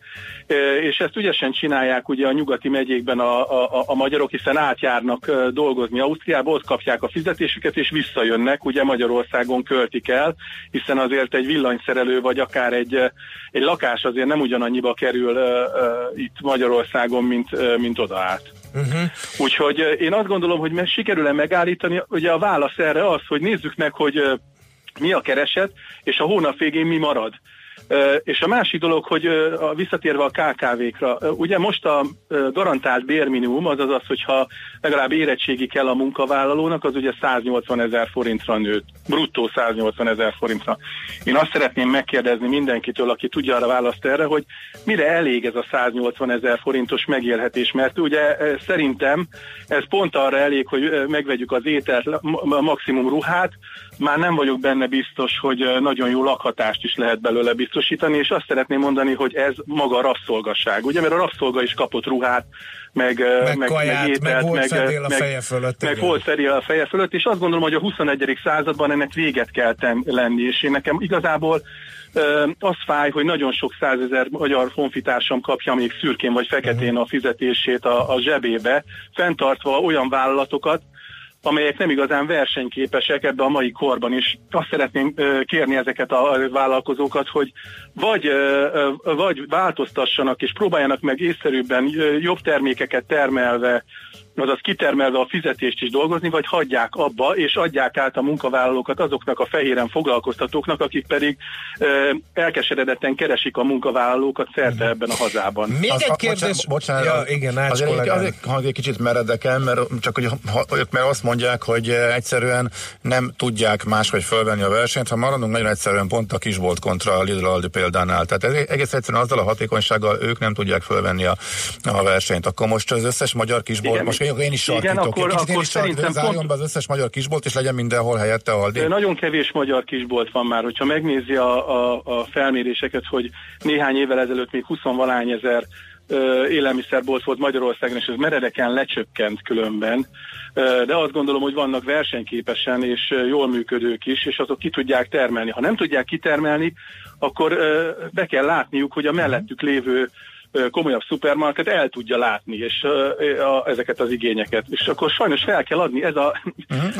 uh, és ezt ügyesen csinálják ugye a nyugati megyékben a, a, a magyarok, hiszen átjárnak uh, dolgozni Ausztriába, ott kapják a fizetésüket, és visszajönnek, ugye Magyarországon költik el, hiszen azért egy villanyszerelő, vagy akár egy, uh, egy lakás azért nem ugyanannyiba kerül itt Magyarországon, mint, mint oda át. Uh-huh. Úgyhogy ö, én azt gondolom, hogy sikerül-e megállítani, ugye a válasz erre az, hogy nézzük meg, hogy mi a kereset, és a hónap végén mi marad. És a másik dolog, hogy visszatérve a KKV-kra, ugye most a garantált bérminimum, azaz az, hogyha legalább érettségi kell a munkavállalónak, az ugye 180 ezer forintra nőtt, bruttó 180 ezer forintra. Én azt szeretném megkérdezni mindenkitől, aki tudja arra választ erre, hogy mire elég ez a 180 ezer forintos megélhetés, mert ugye szerintem ez pont arra elég, hogy megvegyük az ételt, a maximum ruhát, már nem vagyok benne biztos, hogy nagyon jó lakhatást is lehet belőle biztosítani, és azt szeretném mondani, hogy ez maga a rabszolgasság, ugye, mert a rabszolga is kapott ruhát, meg, ö, Meg kaját, meg volt fedél a feje fölött, Meg igen. volt fedél a feje fölött, és azt gondolom, hogy a 21. században ennek véget kell ten- lenni, és én nekem igazából az fáj, hogy nagyon sok százezer magyar honfitársam kapja még szürkén vagy feketén a fizetését a, a zsebébe, fenntartva olyan vállalatokat, amelyek nem igazán versenyképesek ebbe a mai korban is. Azt szeretném kérni ezeket a vállalkozókat, hogy vagy, vagy változtassanak és próbáljanak meg észszerűbben jobb termékeket termelve, azaz kitermelve a fizetést is dolgozni, vagy hagyják abba, és adják át a munkavállalókat azoknak a fehéren foglalkoztatóknak, akik pedig ö, elkeseredetten keresik a munkavállalókat szerte ebben a hazában. Még Az- egy kérdés. Bocsánat, ja, igen, Ács azért, kollégám. azért hang egy kicsit meredekem, mert csak hogy ha, ők mert azt mondják, hogy egyszerűen nem tudják máshogy fölvenni a versenyt, ha maradunk nagyon egyszerűen pont a kisbolt kontra a Lidl Aldi példánál. Tehát ez egész egyszerűen azzal a hatékonysággal ők nem tudják fölvenni a, a versenyt. Akkor most az összes magyar kisbolt, Igen, most én, én is igen, sarkítok, akkor- kicsit akkor is sarkítok, szerintem zárjon pont- be az összes magyar kisbolt, és legyen mindenhol helyette Aldi. Nagyon kevés magyar kisbolt van már, hogyha megnézi a, a, a felméréseket, hogy néhány évvel ezelőtt még 20 valány ezer élelmiszerbolt volt Magyarországon, és ez meredeken lecsökkent különben, de azt gondolom, hogy vannak versenyképesen és jól működők is, és azok ki tudják termelni. Ha nem tudják kitermelni, akkor be kell látniuk, hogy a mellettük lévő komolyabb szupermarket el tudja látni és ö, a, ezeket az igényeket. És akkor sajnos fel kell adni. Ez a,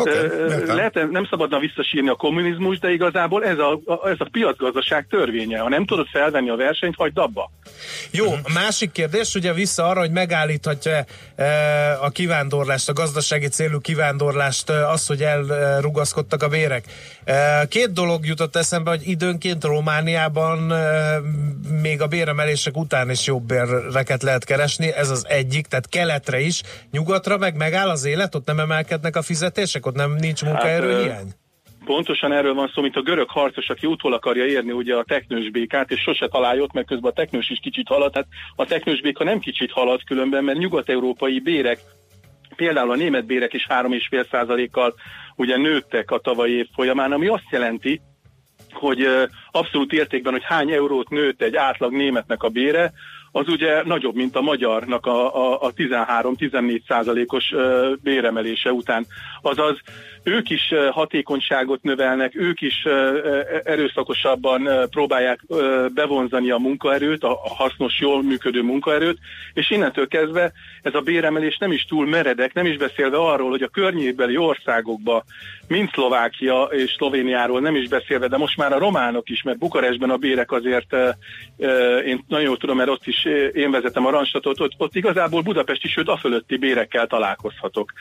ö, értem. lehet, nem szabadna visszasírni a kommunizmus, de igazából ez a, a, ez a piacgazdaság törvénye. Ha nem tudod felvenni a versenyt, hagyd abba. Jó, a másik kérdés, ugye vissza arra, hogy megállíthatja e, a kivándorlást, a gazdasági célú kivándorlást, az, hogy elrugaszkodtak a bérek. Két dolog jutott eszembe, hogy időnként Romániában még a béremelések után is jobb béreket lehet keresni, ez az egyik, tehát keletre is, nyugatra meg megáll az élet, ott nem emelkednek a fizetések, ott nem nincs munkaerő ö, hiány? Pontosan erről van szó, mint a görög harcos, aki utól akarja érni ugye a teknős békát, és sose találja ott, mert közben a teknős is kicsit halad. Hát a teknős béka nem kicsit halad különben, mert nyugat-európai bérek, például a német bérek is 3,5 százalékkal ugye nőttek a tavalyi év folyamán, ami azt jelenti, hogy abszolút értékben, hogy hány eurót nőtt egy átlag németnek a bére, az ugye nagyobb, mint a magyarnak a, a, a 13-14 százalékos béremelése után. Azaz ők is hatékonyságot növelnek, ők is erőszakosabban próbálják bevonzani a munkaerőt, a, hasznos, jól működő munkaerőt, és innentől kezdve ez a béremelés nem is túl meredek, nem is beszélve arról, hogy a környékbeli országokba, mint Szlovákia és Szlovéniáról nem is beszélve, de most már a románok is, mert Bukarestben a bérek azért, én nagyon jól tudom, mert ott is én vezetem a Randstatot, ott, ott igazából budapesti, sőt a fölötti bérekkel találkozhatok.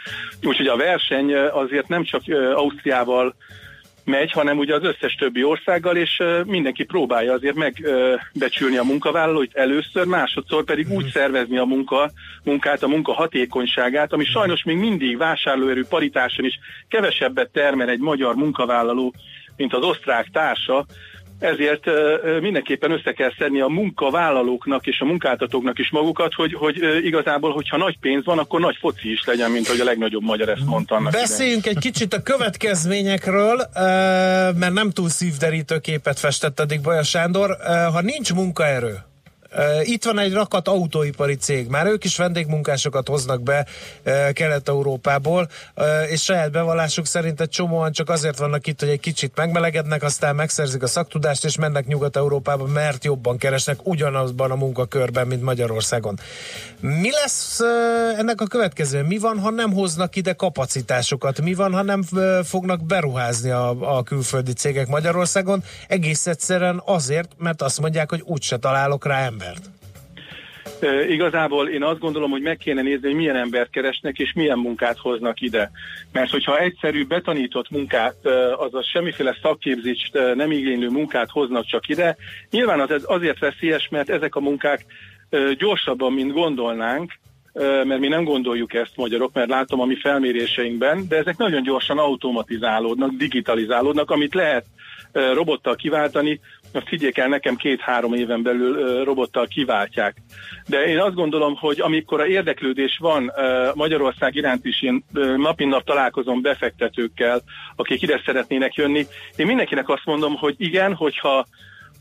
Úgyhogy a verseny azért nem csak Ausztriával megy, hanem ugye az összes többi országgal, és mindenki próbálja azért megbecsülni a munkavállalóit először, másodszor pedig úgy szervezni a munka, munkát, a munka hatékonyságát, ami sajnos még mindig vásárlóerő paritáson is kevesebbet termel egy magyar munkavállaló, mint az osztrák társa, ezért mindenképpen össze kell szedni a munkavállalóknak és a munkáltatóknak is magukat, hogy, hogy igazából, hogyha nagy pénz van, akkor nagy foci is legyen, mint hogy a legnagyobb magyar ezt mondta annak idején. Beszéljünk egy kicsit a következményekről, mert nem túl szívderítő képet festett eddig Baja Sándor. Ha nincs munkaerő, itt van egy rakat autóipari cég, már ők is vendégmunkásokat hoznak be Kelet-Európából, és saját bevallásuk szerint egy csomóan csak azért vannak itt, hogy egy kicsit megmelegednek, aztán megszerzik a szaktudást, és mennek Nyugat-Európába, mert jobban keresnek ugyanazban a munkakörben, mint Magyarországon. Mi lesz ennek a következő? Mi van, ha nem hoznak ide kapacitásokat? Mi van, ha nem fognak beruházni a, a külföldi cégek Magyarországon? Egész egyszerűen azért, mert azt mondják, hogy úgyse találok rá embert. Igazából én azt gondolom, hogy meg kéne nézni, hogy milyen embert keresnek, és milyen munkát hoznak ide. Mert hogyha egyszerű, betanított munkát, azaz semmiféle szakképzést nem igénylő munkát hoznak csak ide, nyilván az azért veszélyes, mert ezek a munkák gyorsabban, mint gondolnánk, mert mi nem gondoljuk ezt magyarok, mert látom a mi felméréseinkben, de ezek nagyon gyorsan automatizálódnak, digitalizálódnak, amit lehet robottal kiváltani, azt higgyék el, nekem két-három éven belül robottal kiváltják. De én azt gondolom, hogy amikor a érdeklődés van Magyarország iránt is, én nap nap találkozom befektetőkkel, akik ide szeretnének jönni, én mindenkinek azt mondom, hogy igen, hogyha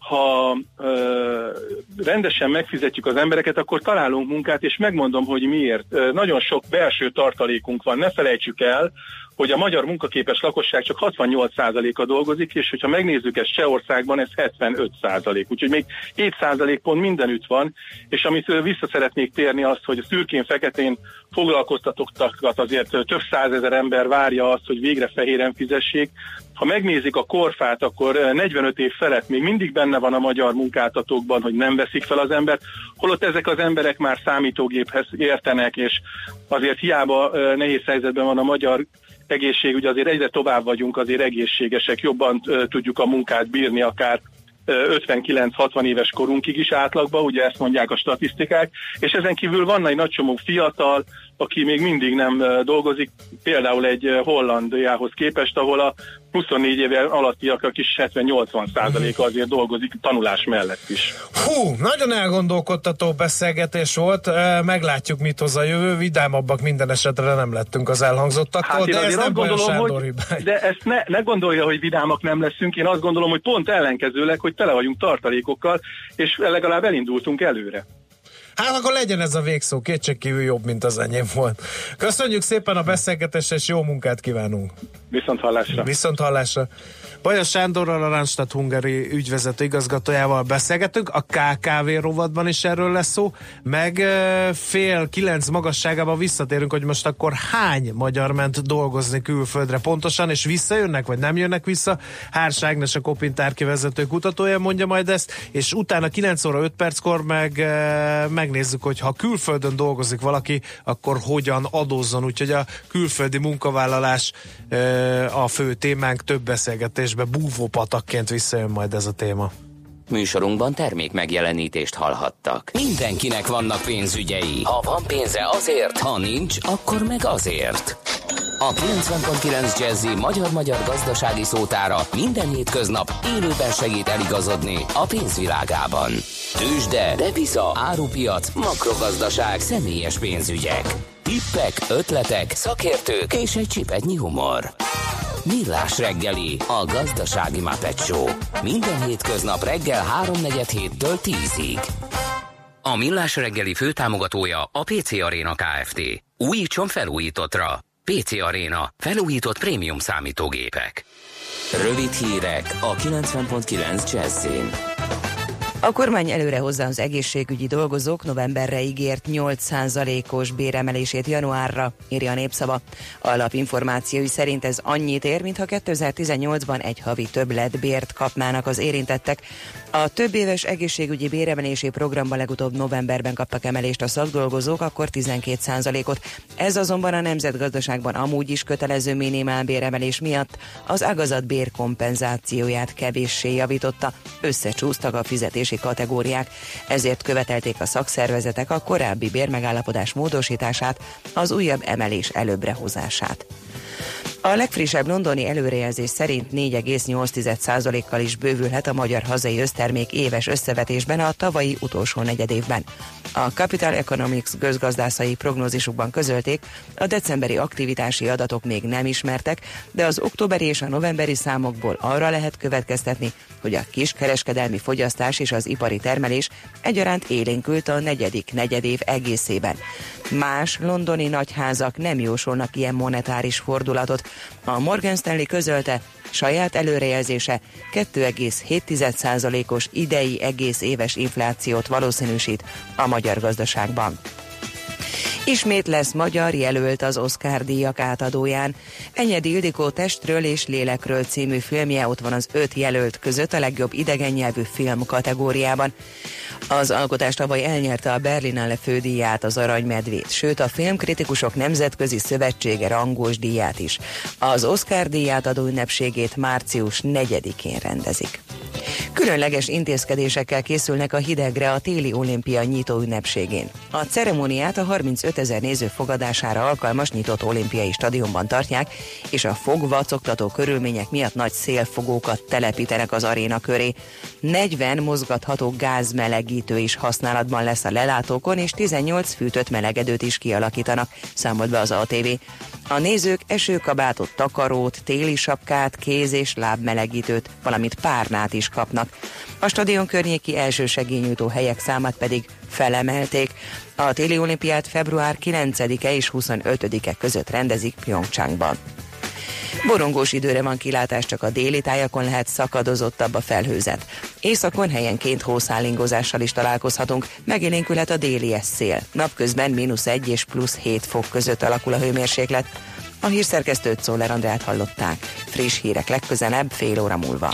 ha ö, rendesen megfizetjük az embereket, akkor találunk munkát, és megmondom, hogy miért. Ö, nagyon sok belső tartalékunk van, ne felejtsük el, hogy a magyar munkaképes lakosság csak 68%-a dolgozik, és hogyha megnézzük ezt Csehországban, ez 75%. Úgyhogy még 7% pont mindenütt van, és amit vissza szeretnék térni az, hogy a szürkén-feketén foglalkoztatottakat azért több százezer ember várja azt, hogy végre fehéren fizessék. Ha megnézik a korfát, akkor ö, 45 év felett még mindig benne van a magyar munkáltatókban, hogy nem veszik fel az embert, holott ezek az emberek már számítógéphez értenek, és azért hiába nehéz helyzetben van a magyar egészségügy, azért egyre tovább vagyunk, azért egészségesek, jobban tudjuk a munkát bírni, akár ö, 59-60 éves korunkig is átlagban, ugye ezt mondják a statisztikák, és ezen kívül van egy nagy csomó fiatal, aki még mindig nem dolgozik, például egy Hollandiához képest, ahol a 24 éve alattiak is 70-80 százaléka azért dolgozik tanulás mellett is. Hú, nagyon elgondolkodtató beszélgetés volt, meglátjuk, mit hoz a jövő, vidámabbak minden esetre nem lettünk az elhangzottaktól, Hát de ez nem baj gondolom, Sándor hogy, de ezt ne, ne gondolja, hogy vidámak nem leszünk, én azt gondolom, hogy pont ellenkezőleg, hogy tele vagyunk tartalékokkal, és legalább elindultunk előre. Hát akkor legyen ez a végszó, kétségkívül jobb, mint az enyém volt. Köszönjük szépen a beszélgetést, és jó munkát kívánunk! Viszont hallásra! Viszont hallásra! Bajas Sándorral, a Randstad Hungary ügyvezető igazgatójával beszélgetünk, a KKV rovatban is erről lesz szó, meg fél kilenc magasságában visszatérünk, hogy most akkor hány magyar ment dolgozni külföldre pontosan, és visszajönnek, vagy nem jönnek vissza. Hárs Ágnes, a Kopintárki vezető kutatója mondja majd ezt, és utána 9 óra 5 perckor meg megnézzük, hogy ha külföldön dolgozik valaki, akkor hogyan adózzon, úgyhogy a külföldi munkavállalás a fő témánk több beszélgetésbe búvópatakként visszajön majd ez a téma. Műsorunkban termék megjelenítést hallhattak. Mindenkinek vannak pénzügyei. Ha van pénze azért, ha nincs, akkor meg azért. A 90.9 Jazzy magyar-magyar gazdasági szótára minden hétköznap élőben segít eligazodni a pénzvilágában. Tősde, depisza, árupiac, makrogazdaság, személyes pénzügyek. Tippek, ötletek, szakértők és egy csipetnyi humor. Millás reggeli, a gazdasági Muppet Show. Minden hétköznap reggel 3.47 héttől 10-ig. A Millás reggeli főtámogatója a PC Arena Kft. Újítson felújítottra. PC Arena. Felújított prémium számítógépek. Rövid hírek a 90.9 Jazzin. A kormány előre hozza az egészségügyi dolgozók novemberre ígért 8%-os béremelését januárra, írja a népszava. Alapinformációi szerint ez annyit ér, mintha 2018-ban egy havi többlet bért kapnának az érintettek. A több éves egészségügyi béremelési programban legutóbb novemberben kaptak emelést a szakdolgozók, akkor 12%-ot. Ez azonban a nemzetgazdaságban amúgy is kötelező minimálbéremelés miatt az ágazat bérkompenzációját kevéssé javította. Összecsúsztak a fizetési kategóriák, ezért követelték a szakszervezetek a korábbi bérmegállapodás módosítását, az újabb emelés előbbre hozását. A legfrissebb londoni előrejelzés szerint 4,8%-kal is bővülhet a magyar hazai össztermék éves összevetésben a tavalyi utolsó negyedévben. A Capital Economics közgazdászai prognózisukban közölték, a decemberi aktivitási adatok még nem ismertek, de az októberi és a novemberi számokból arra lehet következtetni, hogy a kiskereskedelmi fogyasztás és az ipari termelés egyaránt élénkült a negyedik negyedév egészében. Más londoni nagyházak nem jósolnak ilyen monetáris fordulatot. A Morgan Stanley közölte, saját előrejelzése 2,7%-os idei egész éves inflációt valószínűsít a magyar gazdaságban. Ismét lesz magyar jelölt az Oscar díjak átadóján. Enyedi Ildikó testről és lélekről című filmje ott van az öt jelölt között a legjobb idegen nyelvű film kategóriában. Az alkotás tavaly elnyerte a Berlinale fődíját, az Aranymedvét, sőt a Filmkritikusok Nemzetközi Szövetsége rangos díját is. Az Oscar díját adó ünnepségét március 4-én rendezik. Különleges intézkedésekkel készülnek a hidegre a téli olimpia nyitó ünnepségén. A ceremóniát a 35 ezer néző fogadására alkalmas nyitott olimpiai stadionban tartják, és a fogvacoktató körülmények miatt nagy szélfogókat telepítenek az aréna köré. 40 mozgatható gázmelegítő is használatban lesz a lelátókon, és 18 fűtött melegedőt is kialakítanak, számolt be az ATV. A nézők esőkabátot, takarót, téli sapkát, kéz- és lábmelegítőt, valamint párnát is kapnak. A stadion környéki elsősegélynyújtó helyek számát pedig felemelték. A téli olimpiát február 9-e és 25-e között rendezik Pyeongchangban. Borongós időre van kilátás, csak a déli tájakon lehet szakadozottabb a felhőzet. Északon helyenként hószállingozással is találkozhatunk, megélénkülhet a déli szél. Napközben mínusz 1 és plusz 7 fok között alakul a hőmérséklet. A hírszerkesztőt Szóler Andrát hallották. Friss hírek legközelebb fél óra múlva.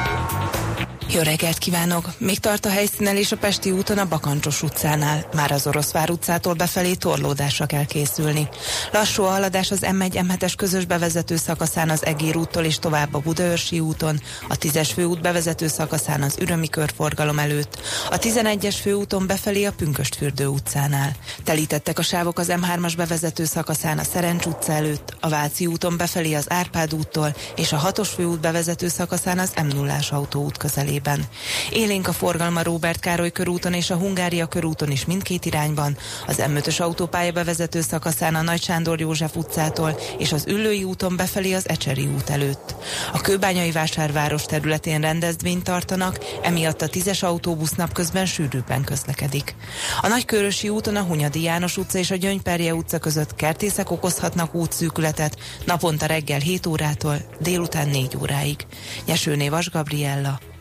Jó reggelt kívánok! Még tart a helyszínelés a Pesti úton a Bakancsos utcánál. Már az Oroszvár utcától befelé torlódásra kell készülni. Lassú a haladás az M1 M7-es közös bevezető szakaszán az Egér úttól és tovább a Budaörsi úton, a 10-es főút bevezető szakaszán az Ürömi körforgalom előtt, a 11-es főúton befelé a Pünköstfürdő utcánál. Telítettek a sávok az M3-as bevezető szakaszán a Szerencs utca előtt, a Váci úton befelé az Árpád úttól és a 6-os főút bevezető szakaszán az M0-ás autóút közelében. Élénk a forgalma Róbert Károly körúton és a Hungária körúton is mindkét irányban, az M5-ös autópálya bevezető szakaszán a Nagy Sándor József utcától és az Üllői úton befelé az Ecseri út előtt. A Kőbányai vásárváros területén rendezvényt tartanak, emiatt a tízes autóbusz napközben sűrűbben közlekedik. A Nagykörösi úton a Hunyadi János utca és a Gyöngyperje utca között kertészek okozhatnak útszűkületet naponta reggel 7 órától délután 4 óráig. Nyesőné Vas Gabriella,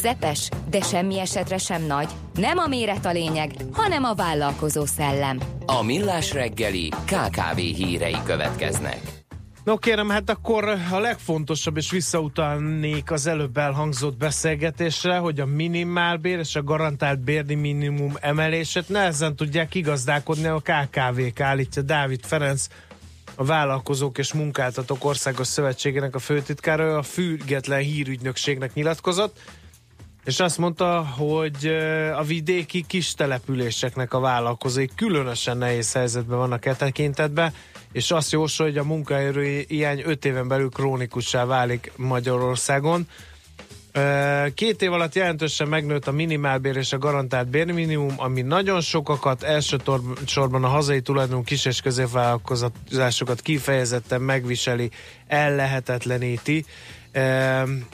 Közepes, de semmi esetre sem nagy. Nem a méret a lényeg, hanem a vállalkozó szellem. A Millás reggeli KKV hírei következnek. No kérem, hát akkor a legfontosabb, és visszautalnék az előbb elhangzott beszélgetésre, hogy a minimálbér és a garantált bérni minimum emelését nehezen tudják igazdálkodni a KKV-k, állítja Dávid Ferenc, a Vállalkozók és Munkáltatók Országos Szövetségének a főtitkára, a független hírügynökségnek nyilatkozott, és azt mondta, hogy a vidéki kis településeknek a vállalkozói különösen nehéz helyzetben vannak e tekintetben, és azt jósol, hogy a munkaerő hiány 5 éven belül krónikussá válik Magyarországon. Két év alatt jelentősen megnőtt a minimálbér és a garantált bérminimum, ami nagyon sokakat, elsősorban a hazai tulajdonú kis- és középvállalkozásokat kifejezetten megviseli, ellehetetleníti.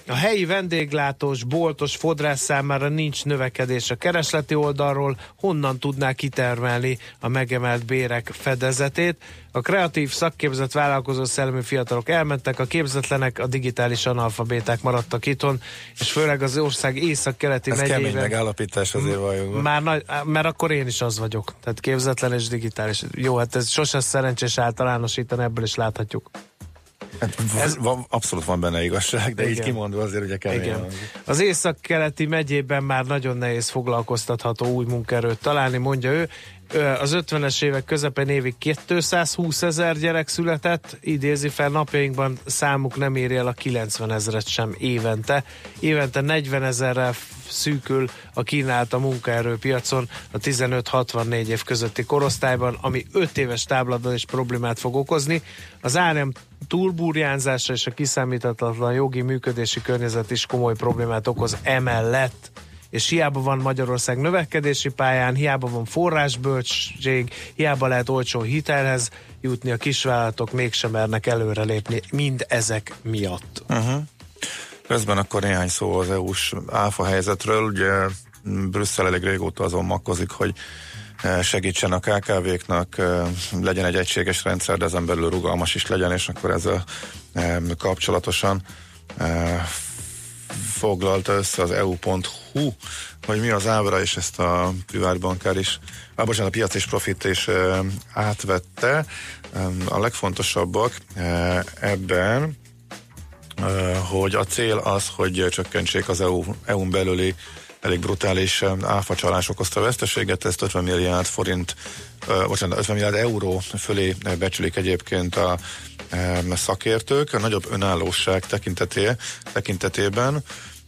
A helyi vendéglátós, boltos, fodrász számára nincs növekedés a keresleti oldalról, honnan tudná kitermelni a megemelt bérek fedezetét. A kreatív, szakképzett vállalkozó szellemi fiatalok elmentek, a képzetlenek, a digitális analfabéták maradtak itthon, és főleg az ország észak-keleti Ez kemény megyében. megállapítás azért valójában. Már nagy, mert akkor én is az vagyok. Tehát képzetlen és digitális. Jó, hát ez sosem szerencsés általánosítani, ebből is láthatjuk. Ez van, abszolút van benne igazság, de így Igen. kimondva azért ugye kemény. Igen. van. Az észak-keleti megyében már nagyon nehéz foglalkoztatható új munkaerőt találni, mondja ő. Az 50-es évek közepén évig 220 ezer gyerek született, idézi fel napjainkban számuk nem éri el a 90 ezeret sem évente. Évente 40 ezerrel szűkül a kínált a munkaerőpiacon a 15-64 év közötti korosztályban, ami 5 éves táblatban is problémát fog okozni. Az árem túlburjánzása és a kiszámíthatatlan jogi működési környezet is komoly problémát okoz emellett és hiába van Magyarország növekedési pályán, hiába van forrásbölcség, hiába lehet olcsó hitelhez jutni, a kisvállalatok mégsem mernek előrelépni mind ezek miatt. Uh-huh. Közben akkor néhány szó az EU-s áfa helyzetről. Ugye Brüsszel elég régóta azon makkozik, hogy eh, segítsen a KKV-knak, eh, legyen egy egységes rendszer, de ezen belül rugalmas is legyen, és akkor ezzel eh, kapcsolatosan foglalta össze az EU.hu, hogy mi az ábra, és ezt a privát bankár is, ah, bocsánat, a piac és profit is eh, átvette. A legfontosabbak eh, ebben ö, hogy a cél az, hogy csökkentsék az EU, EU-n belüli elég brutális ö, áfacsalás okozta veszteséget, ezt 50 milliárd forint, ö, bocsánat, 50 milliárd euró fölé becsülik egyébként a ö, szakértők. A nagyobb önállóság tekinteté, tekintetében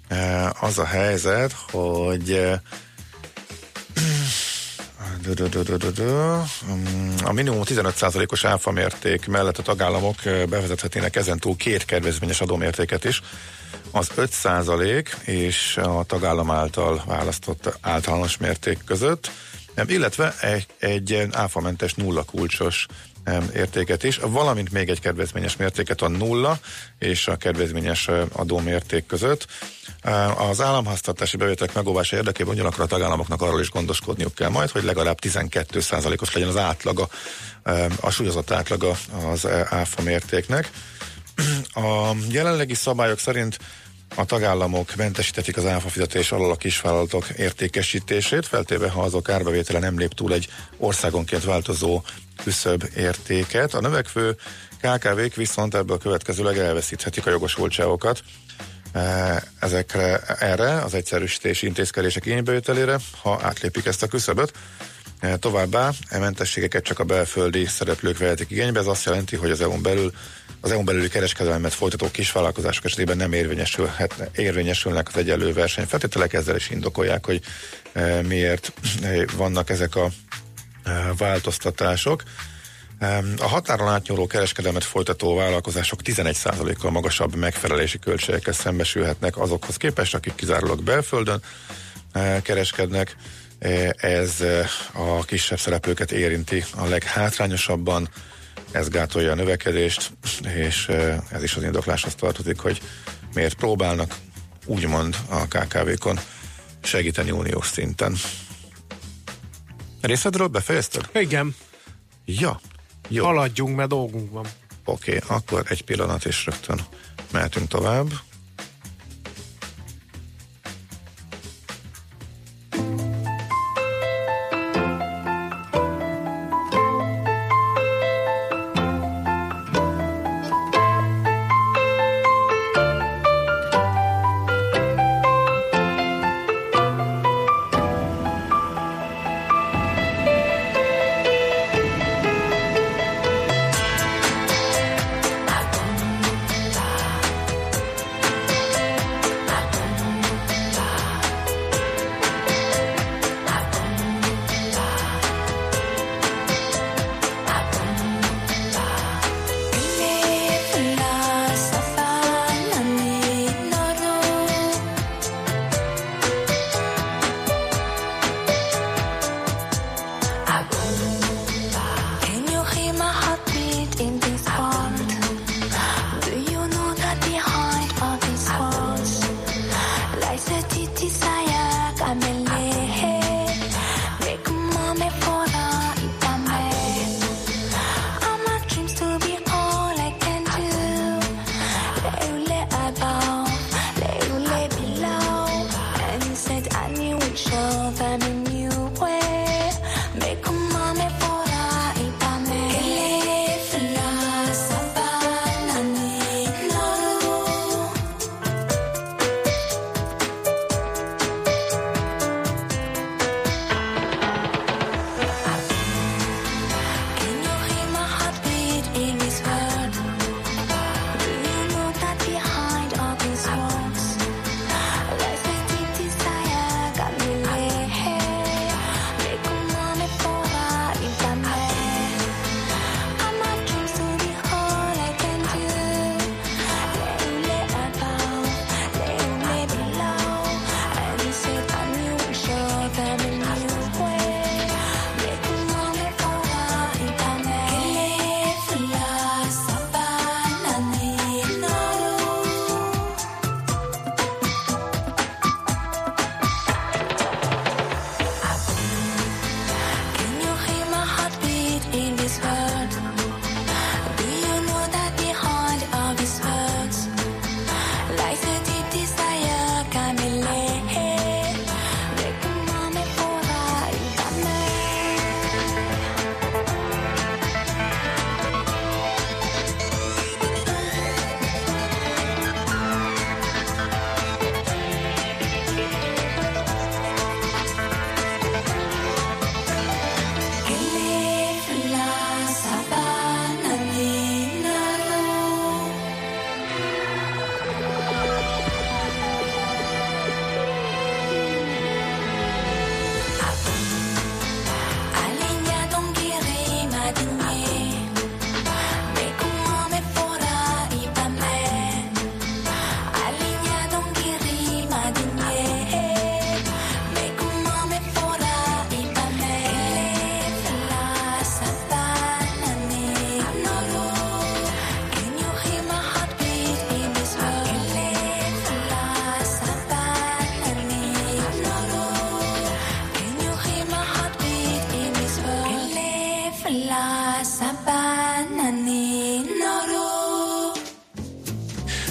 ö, az a helyzet, hogy a minimum 15%-os áfa mérték mellett a tagállamok bevezethetnének ezentúl két kedvezményes adómértéket is, az 5% és a tagállam által választott általános mérték között, illetve egy, egy áfamentes nulla kulcsos értéket is, valamint még egy kedvezményes mértéket a nulla és a kedvezményes adómérték között. Az államháztartási bevételek megóvása érdekében ugyanakkor a tagállamoknak arról is gondoskodniuk kell majd, hogy legalább 12%-os legyen az átlaga, a súlyozott átlaga az áfa mértéknek. A jelenlegi szabályok szerint a tagállamok mentesítetik az áfa fizetés alól a kisvállalatok értékesítését, feltéve ha azok árbevétele nem lép túl egy országonként változó küszöbb értéket. A növekvő KKV-k viszont ebből következőleg elveszíthetik a jogosultságokat ezekre, erre az egyszerűsítési intézkedések igénybevételére, ha átlépik ezt a küszöböt. Továbbá e mentességeket csak a belföldi szereplők vehetik igénybe, ez azt jelenti, hogy az EU-n belül az EU-n belüli kereskedelmet folytató kisvállalkozások esetében nem érvényesülnek az egyenlő versenyfeltételek, ezzel is indokolják, hogy e, miért vannak ezek a e, változtatások. A határon átnyúló kereskedelmet folytató vállalkozások 11%-kal magasabb megfelelési költségekkel szembesülhetnek azokhoz képest, akik kizárólag belföldön kereskednek. Ez a kisebb szereplőket érinti a leghátrányosabban, ez gátolja a növekedést, és ez is az indokláshoz tartozik, hogy miért próbálnak úgymond a KKV-kon segíteni uniós szinten. Részedről befejezted? Igen. Ja, jó. Haladjunk, mert dolgunk van. Oké, okay, akkor egy pillanat és rögtön mehetünk tovább.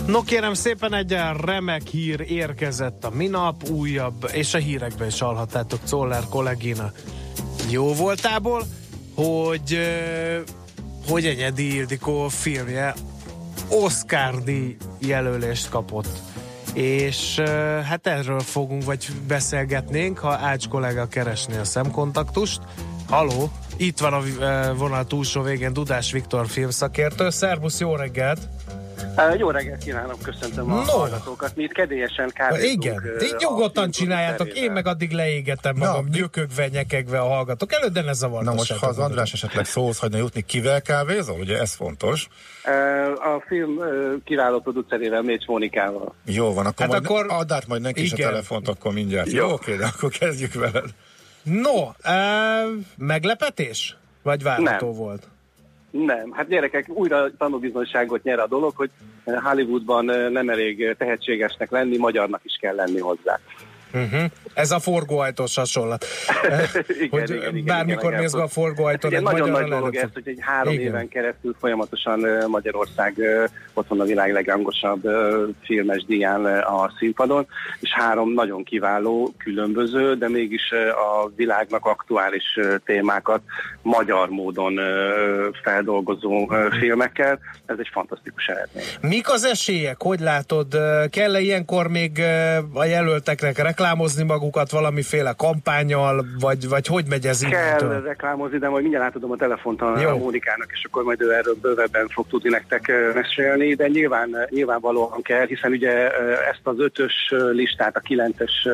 No kérem szépen egy remek hír érkezett a minap, újabb, és a hírekben is hallhattátok Czoller kollégina jó voltából, hogy, hogy Enyedi Ildikó filmje Oscar díj jelölést kapott. És hát erről fogunk, vagy beszélgetnénk, ha Ács kollega keresné a szemkontaktust. Haló, itt van a vonal túlsó végén Dudás Viktor filmszakértő. Szervusz, jó reggelt! Uh, jó reggelt kívánok, köszöntöm a No. hallgatókat. Mi itt kedélyesen kávézunk. Igen, így nyugodtan csináljátok, producerével. én meg addig leégetem magam, nyökögve, nyekegve a hallgatók előtt, de ne Na zavartassátok. most, ha az András esetleg szóhoz hagyna jutni, kivel kávézol? Ugye ez fontos. A film kiváló producerével, Mécs Mónikával. Jó van, akkor, Hát majd akkor- add át majd neki is a Igen. telefont, akkor mindjárt. Jó. Jó, oké, de akkor kezdjük veled. No, uh, meglepetés? Vagy várható Nem. volt? Nem, hát gyerekek, újra tanúbizonyságot nyer a dolog, hogy Hollywoodban nem elég tehetségesnek lenni, magyarnak is kell lenni hozzá. Uh-huh. Ez a forgóajtós hasonlat. (laughs) igen, hogy igen, igen, bármikor igen, mész be a forgóajtón, Ugye egy nagyon nagy dolog ez, hogy egy három Igen. éven keresztül folyamatosan ö, Magyarország ö, ott van a világ legrangosabb ö, filmes díján a színpadon, és három nagyon kiváló, különböző, de mégis a világnak aktuális témákat magyar módon feldolgozó ö, filmekkel. Ez egy fantasztikus eredmény. Mik az esélyek? Hogy látod? Kell-e ilyenkor még a jelölteknek reklámozni magukat valamiféle kampányal, vagy, vagy hogy megy ez Kell innentől? reklámozni, de majd mindjárt átadom a telefont a, Jó. a Mónikának, és akkor majd ő erről bővebben fog tudni nektek mesélni, de nyilván, nyilvánvalóan kell, hiszen ugye ezt az ötös listát, a kilences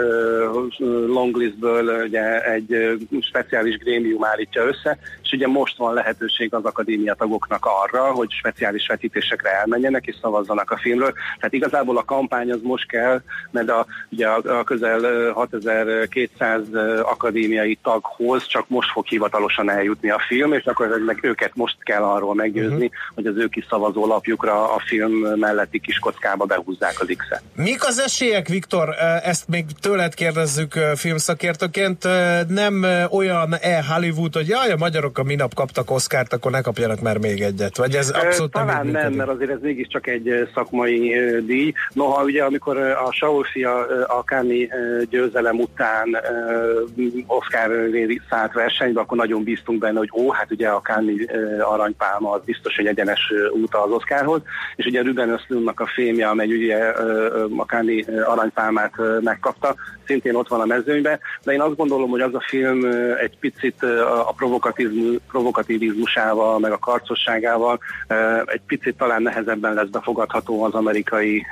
longlistből ugye egy speciális grémium állítja össze, és ugye most van lehetőség az akadémia tagoknak arra, hogy speciális vetítésekre elmenjenek és szavazzanak a filmről. Tehát igazából a kampány az most kell, mert a, ugye a, a közel ö, 6200 ö, akadémiai taghoz csak most fog hivatalosan eljutni a film, és akkor meg őket most kell arról meggyőzni, uh-huh. hogy az ő kis szavazólapjukra a film melletti kis kockába behúzzák az X-et. Mik az esélyek, Viktor? Ezt még tőled kérdezzük filmszakértőként. Nem olyan e Hollywood, hogy jaj, a magyarok a minap kaptak Oszkárt, akkor ne kapjanak már még egyet. Vagy ez abszolút nem Talán nem, működik? mert azért ez mégiscsak egy szakmai díj. Noha ugye amikor a Saul fia a ö, győzelem után Oscar szállt versenybe, akkor nagyon bíztunk benne, hogy ó, hát ugye a ö, aranypálma az biztos, hogy egyenes út az Oscarhoz, és ugye Ruben Östlundnak a filmje, amely ugye a ö, aranypálmát megkapta, szintén ott van a mezőnyben, de én azt gondolom, hogy az a film egy picit a provokativizmusával, meg a karcosságával egy picit talán nehezebben lesz befogadható az amerikai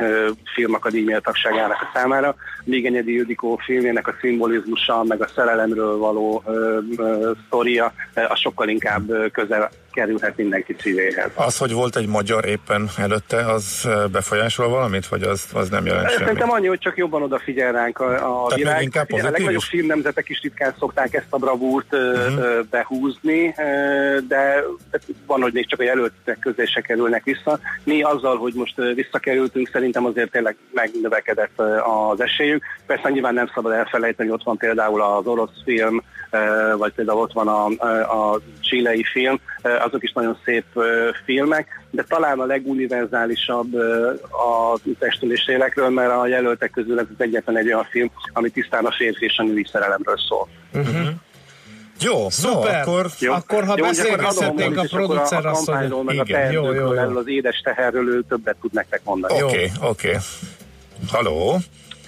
filmakadémia tagságának a számára, míg Enyedi Ildikó filmjének a szimbolizmusa, meg a szerelemről való ö, ö, sztoria, ö, az sokkal inkább közel kerülhet mindenki szívéhez. Az, hogy volt egy magyar éppen előtte, az befolyásol valamit, vagy az, az nem jelent semmit? Szerintem annyi, hogy csak jobban odafigyel ránk a, a még világ. inkább Ugye, a legnagyobb filmnemzetek is ritkán szokták ezt a bravúrt uh-huh. behúzni, de van, hogy még csak a jelöltek közé se kerülnek vissza. Mi azzal, hogy most visszakerültünk, szerintem azért tényleg megnövekedett az esélyük. Persze nyilván nem szabad elfelejteni, hogy ott van például az orosz film, vagy például ott van a, a, a csilei film, ö, azok is nagyon szép filmek, de talán a leguniverzálisabb a testülés élekről, mert a jelöltek közül ez az egyetlen egy olyan film, ami tisztán a férfi és a női szerelemről szól. Uh-huh. Jó, Szuper. no, akkor... Jó. Akkor, ha beszélgethetnénk a és akkor producer asszony. meg a jó. erről az édes teherről ő többet tud nektek mondani. Oké, oké. Halló?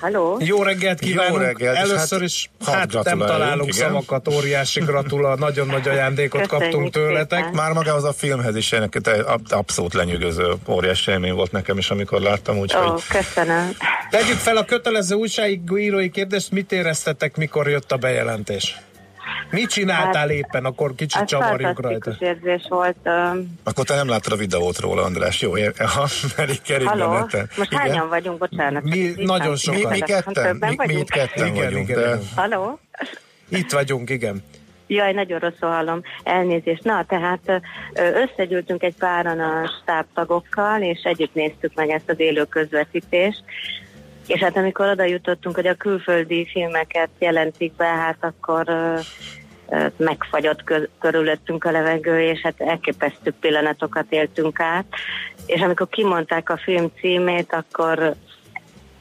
Halló? Jó reggelt kívánunk! Jó reggelt, Először hát is, hadd hát nem találunk igen. szavakat, óriási gratula, nagyon nagy ajándékot kaptunk tőletek. Már magához a filmhez is ennek abszolút lenyűgöző óriási élmény volt nekem is, amikor láttam, úgyhogy... Ó, köszönöm. Tegyük fel a kötelező újságírói kérdést, mit éreztetek, mikor jött a bejelentés? Mit csináltál Hát, éppen, akkor kicsit Ez csavarjunk rajta. érzés volt. öm, Akkor te nem láttad a videót róla, András. Jó, ér- (laughs) ha, merik kerik Halló? benneten. Most hányan vagyunk? Bocsánat. Mi nagyon sokan. Mi, mi ketten, mi, mi vagyunk? itt ketten Igen, vagyunk, igen, de... igen. Halló? Itt vagyunk, igen. Jaj, nagyon rosszul hallom. Elnézést. Na, tehát összegyűltünk egy páran a stábtagokkal, és együtt néztük meg ezt az élő közvetítést. És hát amikor oda jutottunk, hogy a külföldi filmeket jelentik be, hát akkor megfagyott kö- körülöttünk a levegő, és hát elképesztő pillanatokat éltünk át. És amikor kimondták a film címét, akkor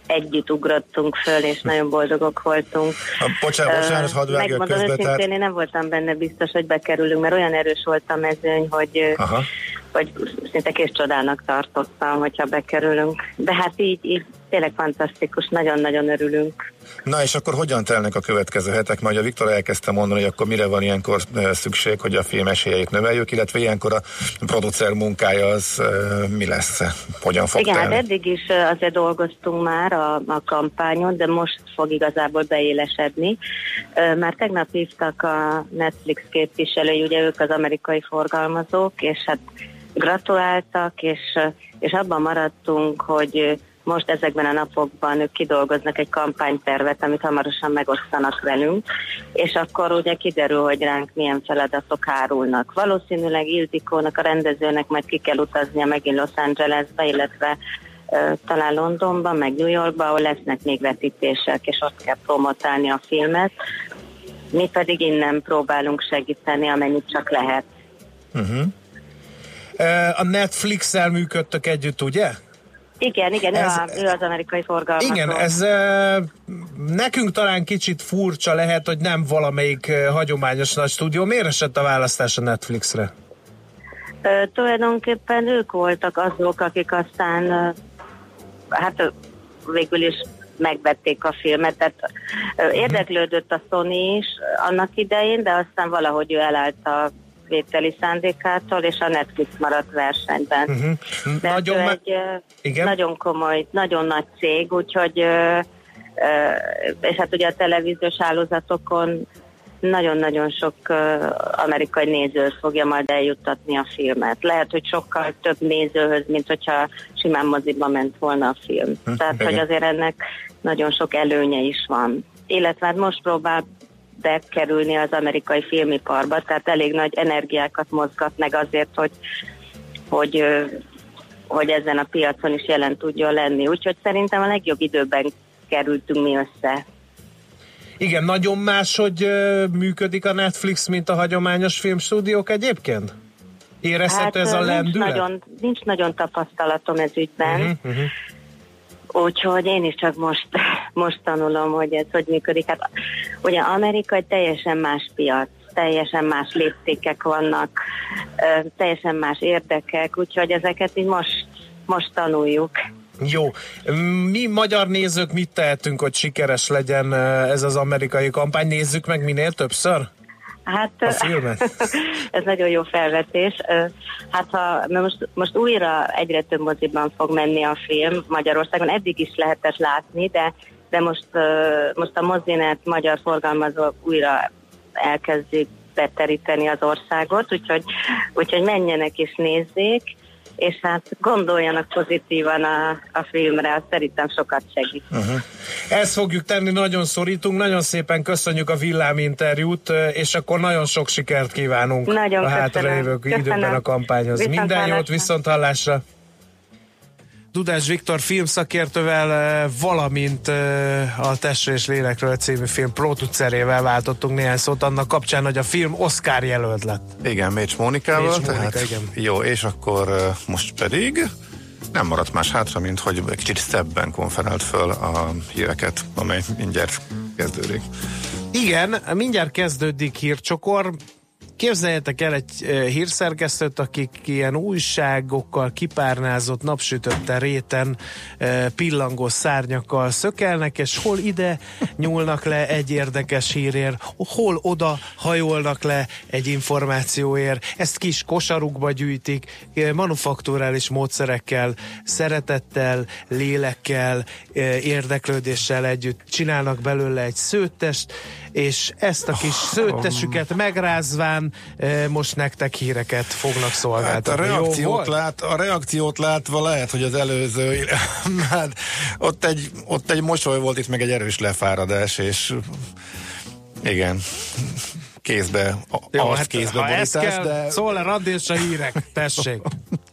együtt ugrottunk föl, és nagyon boldogok voltunk. Bocsánat, Ö, bocsánat, hadd vágjak Megmondom közbe, őszintén, tehát- én nem voltam benne biztos, hogy bekerülünk, mert olyan erős volt a mezőny, hogy, Aha. Hogy szinte kés csodának tartottam, hogyha bekerülünk. De hát így, így tényleg fantasztikus, nagyon-nagyon örülünk. Na és akkor hogyan telnek a következő hetek? Majd a Viktor elkezdte mondani, hogy akkor mire van ilyenkor szükség, hogy a film esélyeit növeljük, illetve ilyenkor a producer munkája az mi lesz? Hogyan fog Igen, hát telni? eddig is azért dolgoztunk már a, a kampányon, de most fog igazából beélesedni. Már tegnap hívtak a Netflix képviselői, ugye ők az amerikai forgalmazók, és hát gratuláltak, és, és abban maradtunk, hogy most ezekben a napokban ők kidolgoznak egy kampánytervet, amit hamarosan megosztanak velünk, és akkor ugye kiderül, hogy ránk milyen feladatok árulnak. Valószínűleg Ildikónak, a rendezőnek majd ki kell utaznia megint Los Angelesbe, illetve ö, talán Londonban, meg New Yorkban, ahol lesznek még vetítések, és ott kell promotálni a filmet. Mi pedig innen próbálunk segíteni, amennyit csak lehet. Uh-huh. A Netflix-el működtök együtt, ugye? Igen, igen, Ez- ő, a, ő az amerikai forgalmazó. Igen, ez nekünk talán kicsit furcsa lehet, hogy nem valamelyik hagyományos nagy stúdió. Miért esett a választás a Netflixre? Ö, tulajdonképpen ők voltak azok, akik aztán hát végül is megvették a filmet, tehát ö, érdeklődött a Sony is annak idején, de aztán valahogy ő elállt a vételi szándékától, és a Netflix maradt versenyben. Uh-huh. De Nagyon egy Igen? nagyon komoly, nagyon nagy cég, úgyhogy és hát ugye a televíziós hálózatokon nagyon-nagyon sok amerikai néző fogja majd eljuttatni a filmet. Lehet, hogy sokkal több nézőhöz, mint hogyha simán moziba ment volna a film. Hm, Tehát, hogy azért ennek nagyon sok előnye is van. Illetve hát most próbál bekerülni az amerikai filmiparba, tehát elég nagy energiákat mozgat meg azért, hogy, hogy, hogy ezen a piacon is jelen tudjon lenni. Úgyhogy szerintem a legjobb időben kerültünk mi össze. Igen, nagyon más, hogy működik a Netflix, mint a hagyományos filmstúdiók egyébként? Érezhető ez a ö, nincs lendület? nagyon, nincs nagyon tapasztalatom ez ügyben. Uh-huh, uh-huh. Úgyhogy én is csak most, (laughs) most tanulom, hogy ez hogy működik. Hát ugye Amerika egy teljesen más piac, teljesen más léptékek vannak, teljesen más érdekek, úgyhogy ezeket így most, most tanuljuk. Jó. Mi magyar nézők mit tehetünk, hogy sikeres legyen ez az amerikai kampány? Nézzük meg minél többször? Hát, A filmet? (laughs) ez nagyon jó felvetés. Hát ha most, most újra egyre több moziban fog menni a film Magyarországon, eddig is lehetett látni, de, de most, most a mozinet magyar forgalmazó újra elkezdi beteríteni az országot, úgyhogy, úgyhogy menjenek és nézzék, és hát gondoljanak pozitívan a, a filmre, az szerintem sokat segít. Uh-huh. Ezt fogjuk tenni, nagyon szorítunk, nagyon szépen köszönjük a villám interjút, ö, és akkor nagyon sok sikert kívánunk Nagyon a hátralévő időben a kampányhoz. Viszont Minden jót, hallásra. viszont hallásra! Dudás Viktor filmszakértővel, eh, valamint eh, a Testre és Lélekről című film producerével váltottunk néhány szót annak kapcsán, hogy a film Oscar jelölt lett. Igen, Mécs Mónikával. Mécs Mónika, tehát, igen. Jó, és akkor uh, most pedig nem maradt más hátra, mint hogy egy kicsit szebben konferált föl a híreket, amely mindjárt kezdődik. Igen, mindjárt kezdődik hírcsokor. Képzeljetek el egy hírszerkesztőt, akik ilyen újságokkal kipárnázott napsütötte réten pillangó szárnyakkal szökelnek, és hol ide nyúlnak le egy érdekes hírért, hol oda hajolnak le egy információért, ezt kis kosarukba gyűjtik, manufakturális módszerekkel, szeretettel, lélekkel, érdeklődéssel együtt csinálnak belőle egy szőttest, és ezt a kis szőttesüket megrázván eh, most nektek híreket fognak Hát a szolgáltatni. Jó reakciót, volt? lát, a reakciót látva lehet, hogy az előző, (laughs) hát ott egy, ott egy mosoly volt, itt meg egy erős lefáradás, és igen, kézbe, Jó, azt hát, kézbe borítás, kell, de szól a hírek, tessék. (laughs)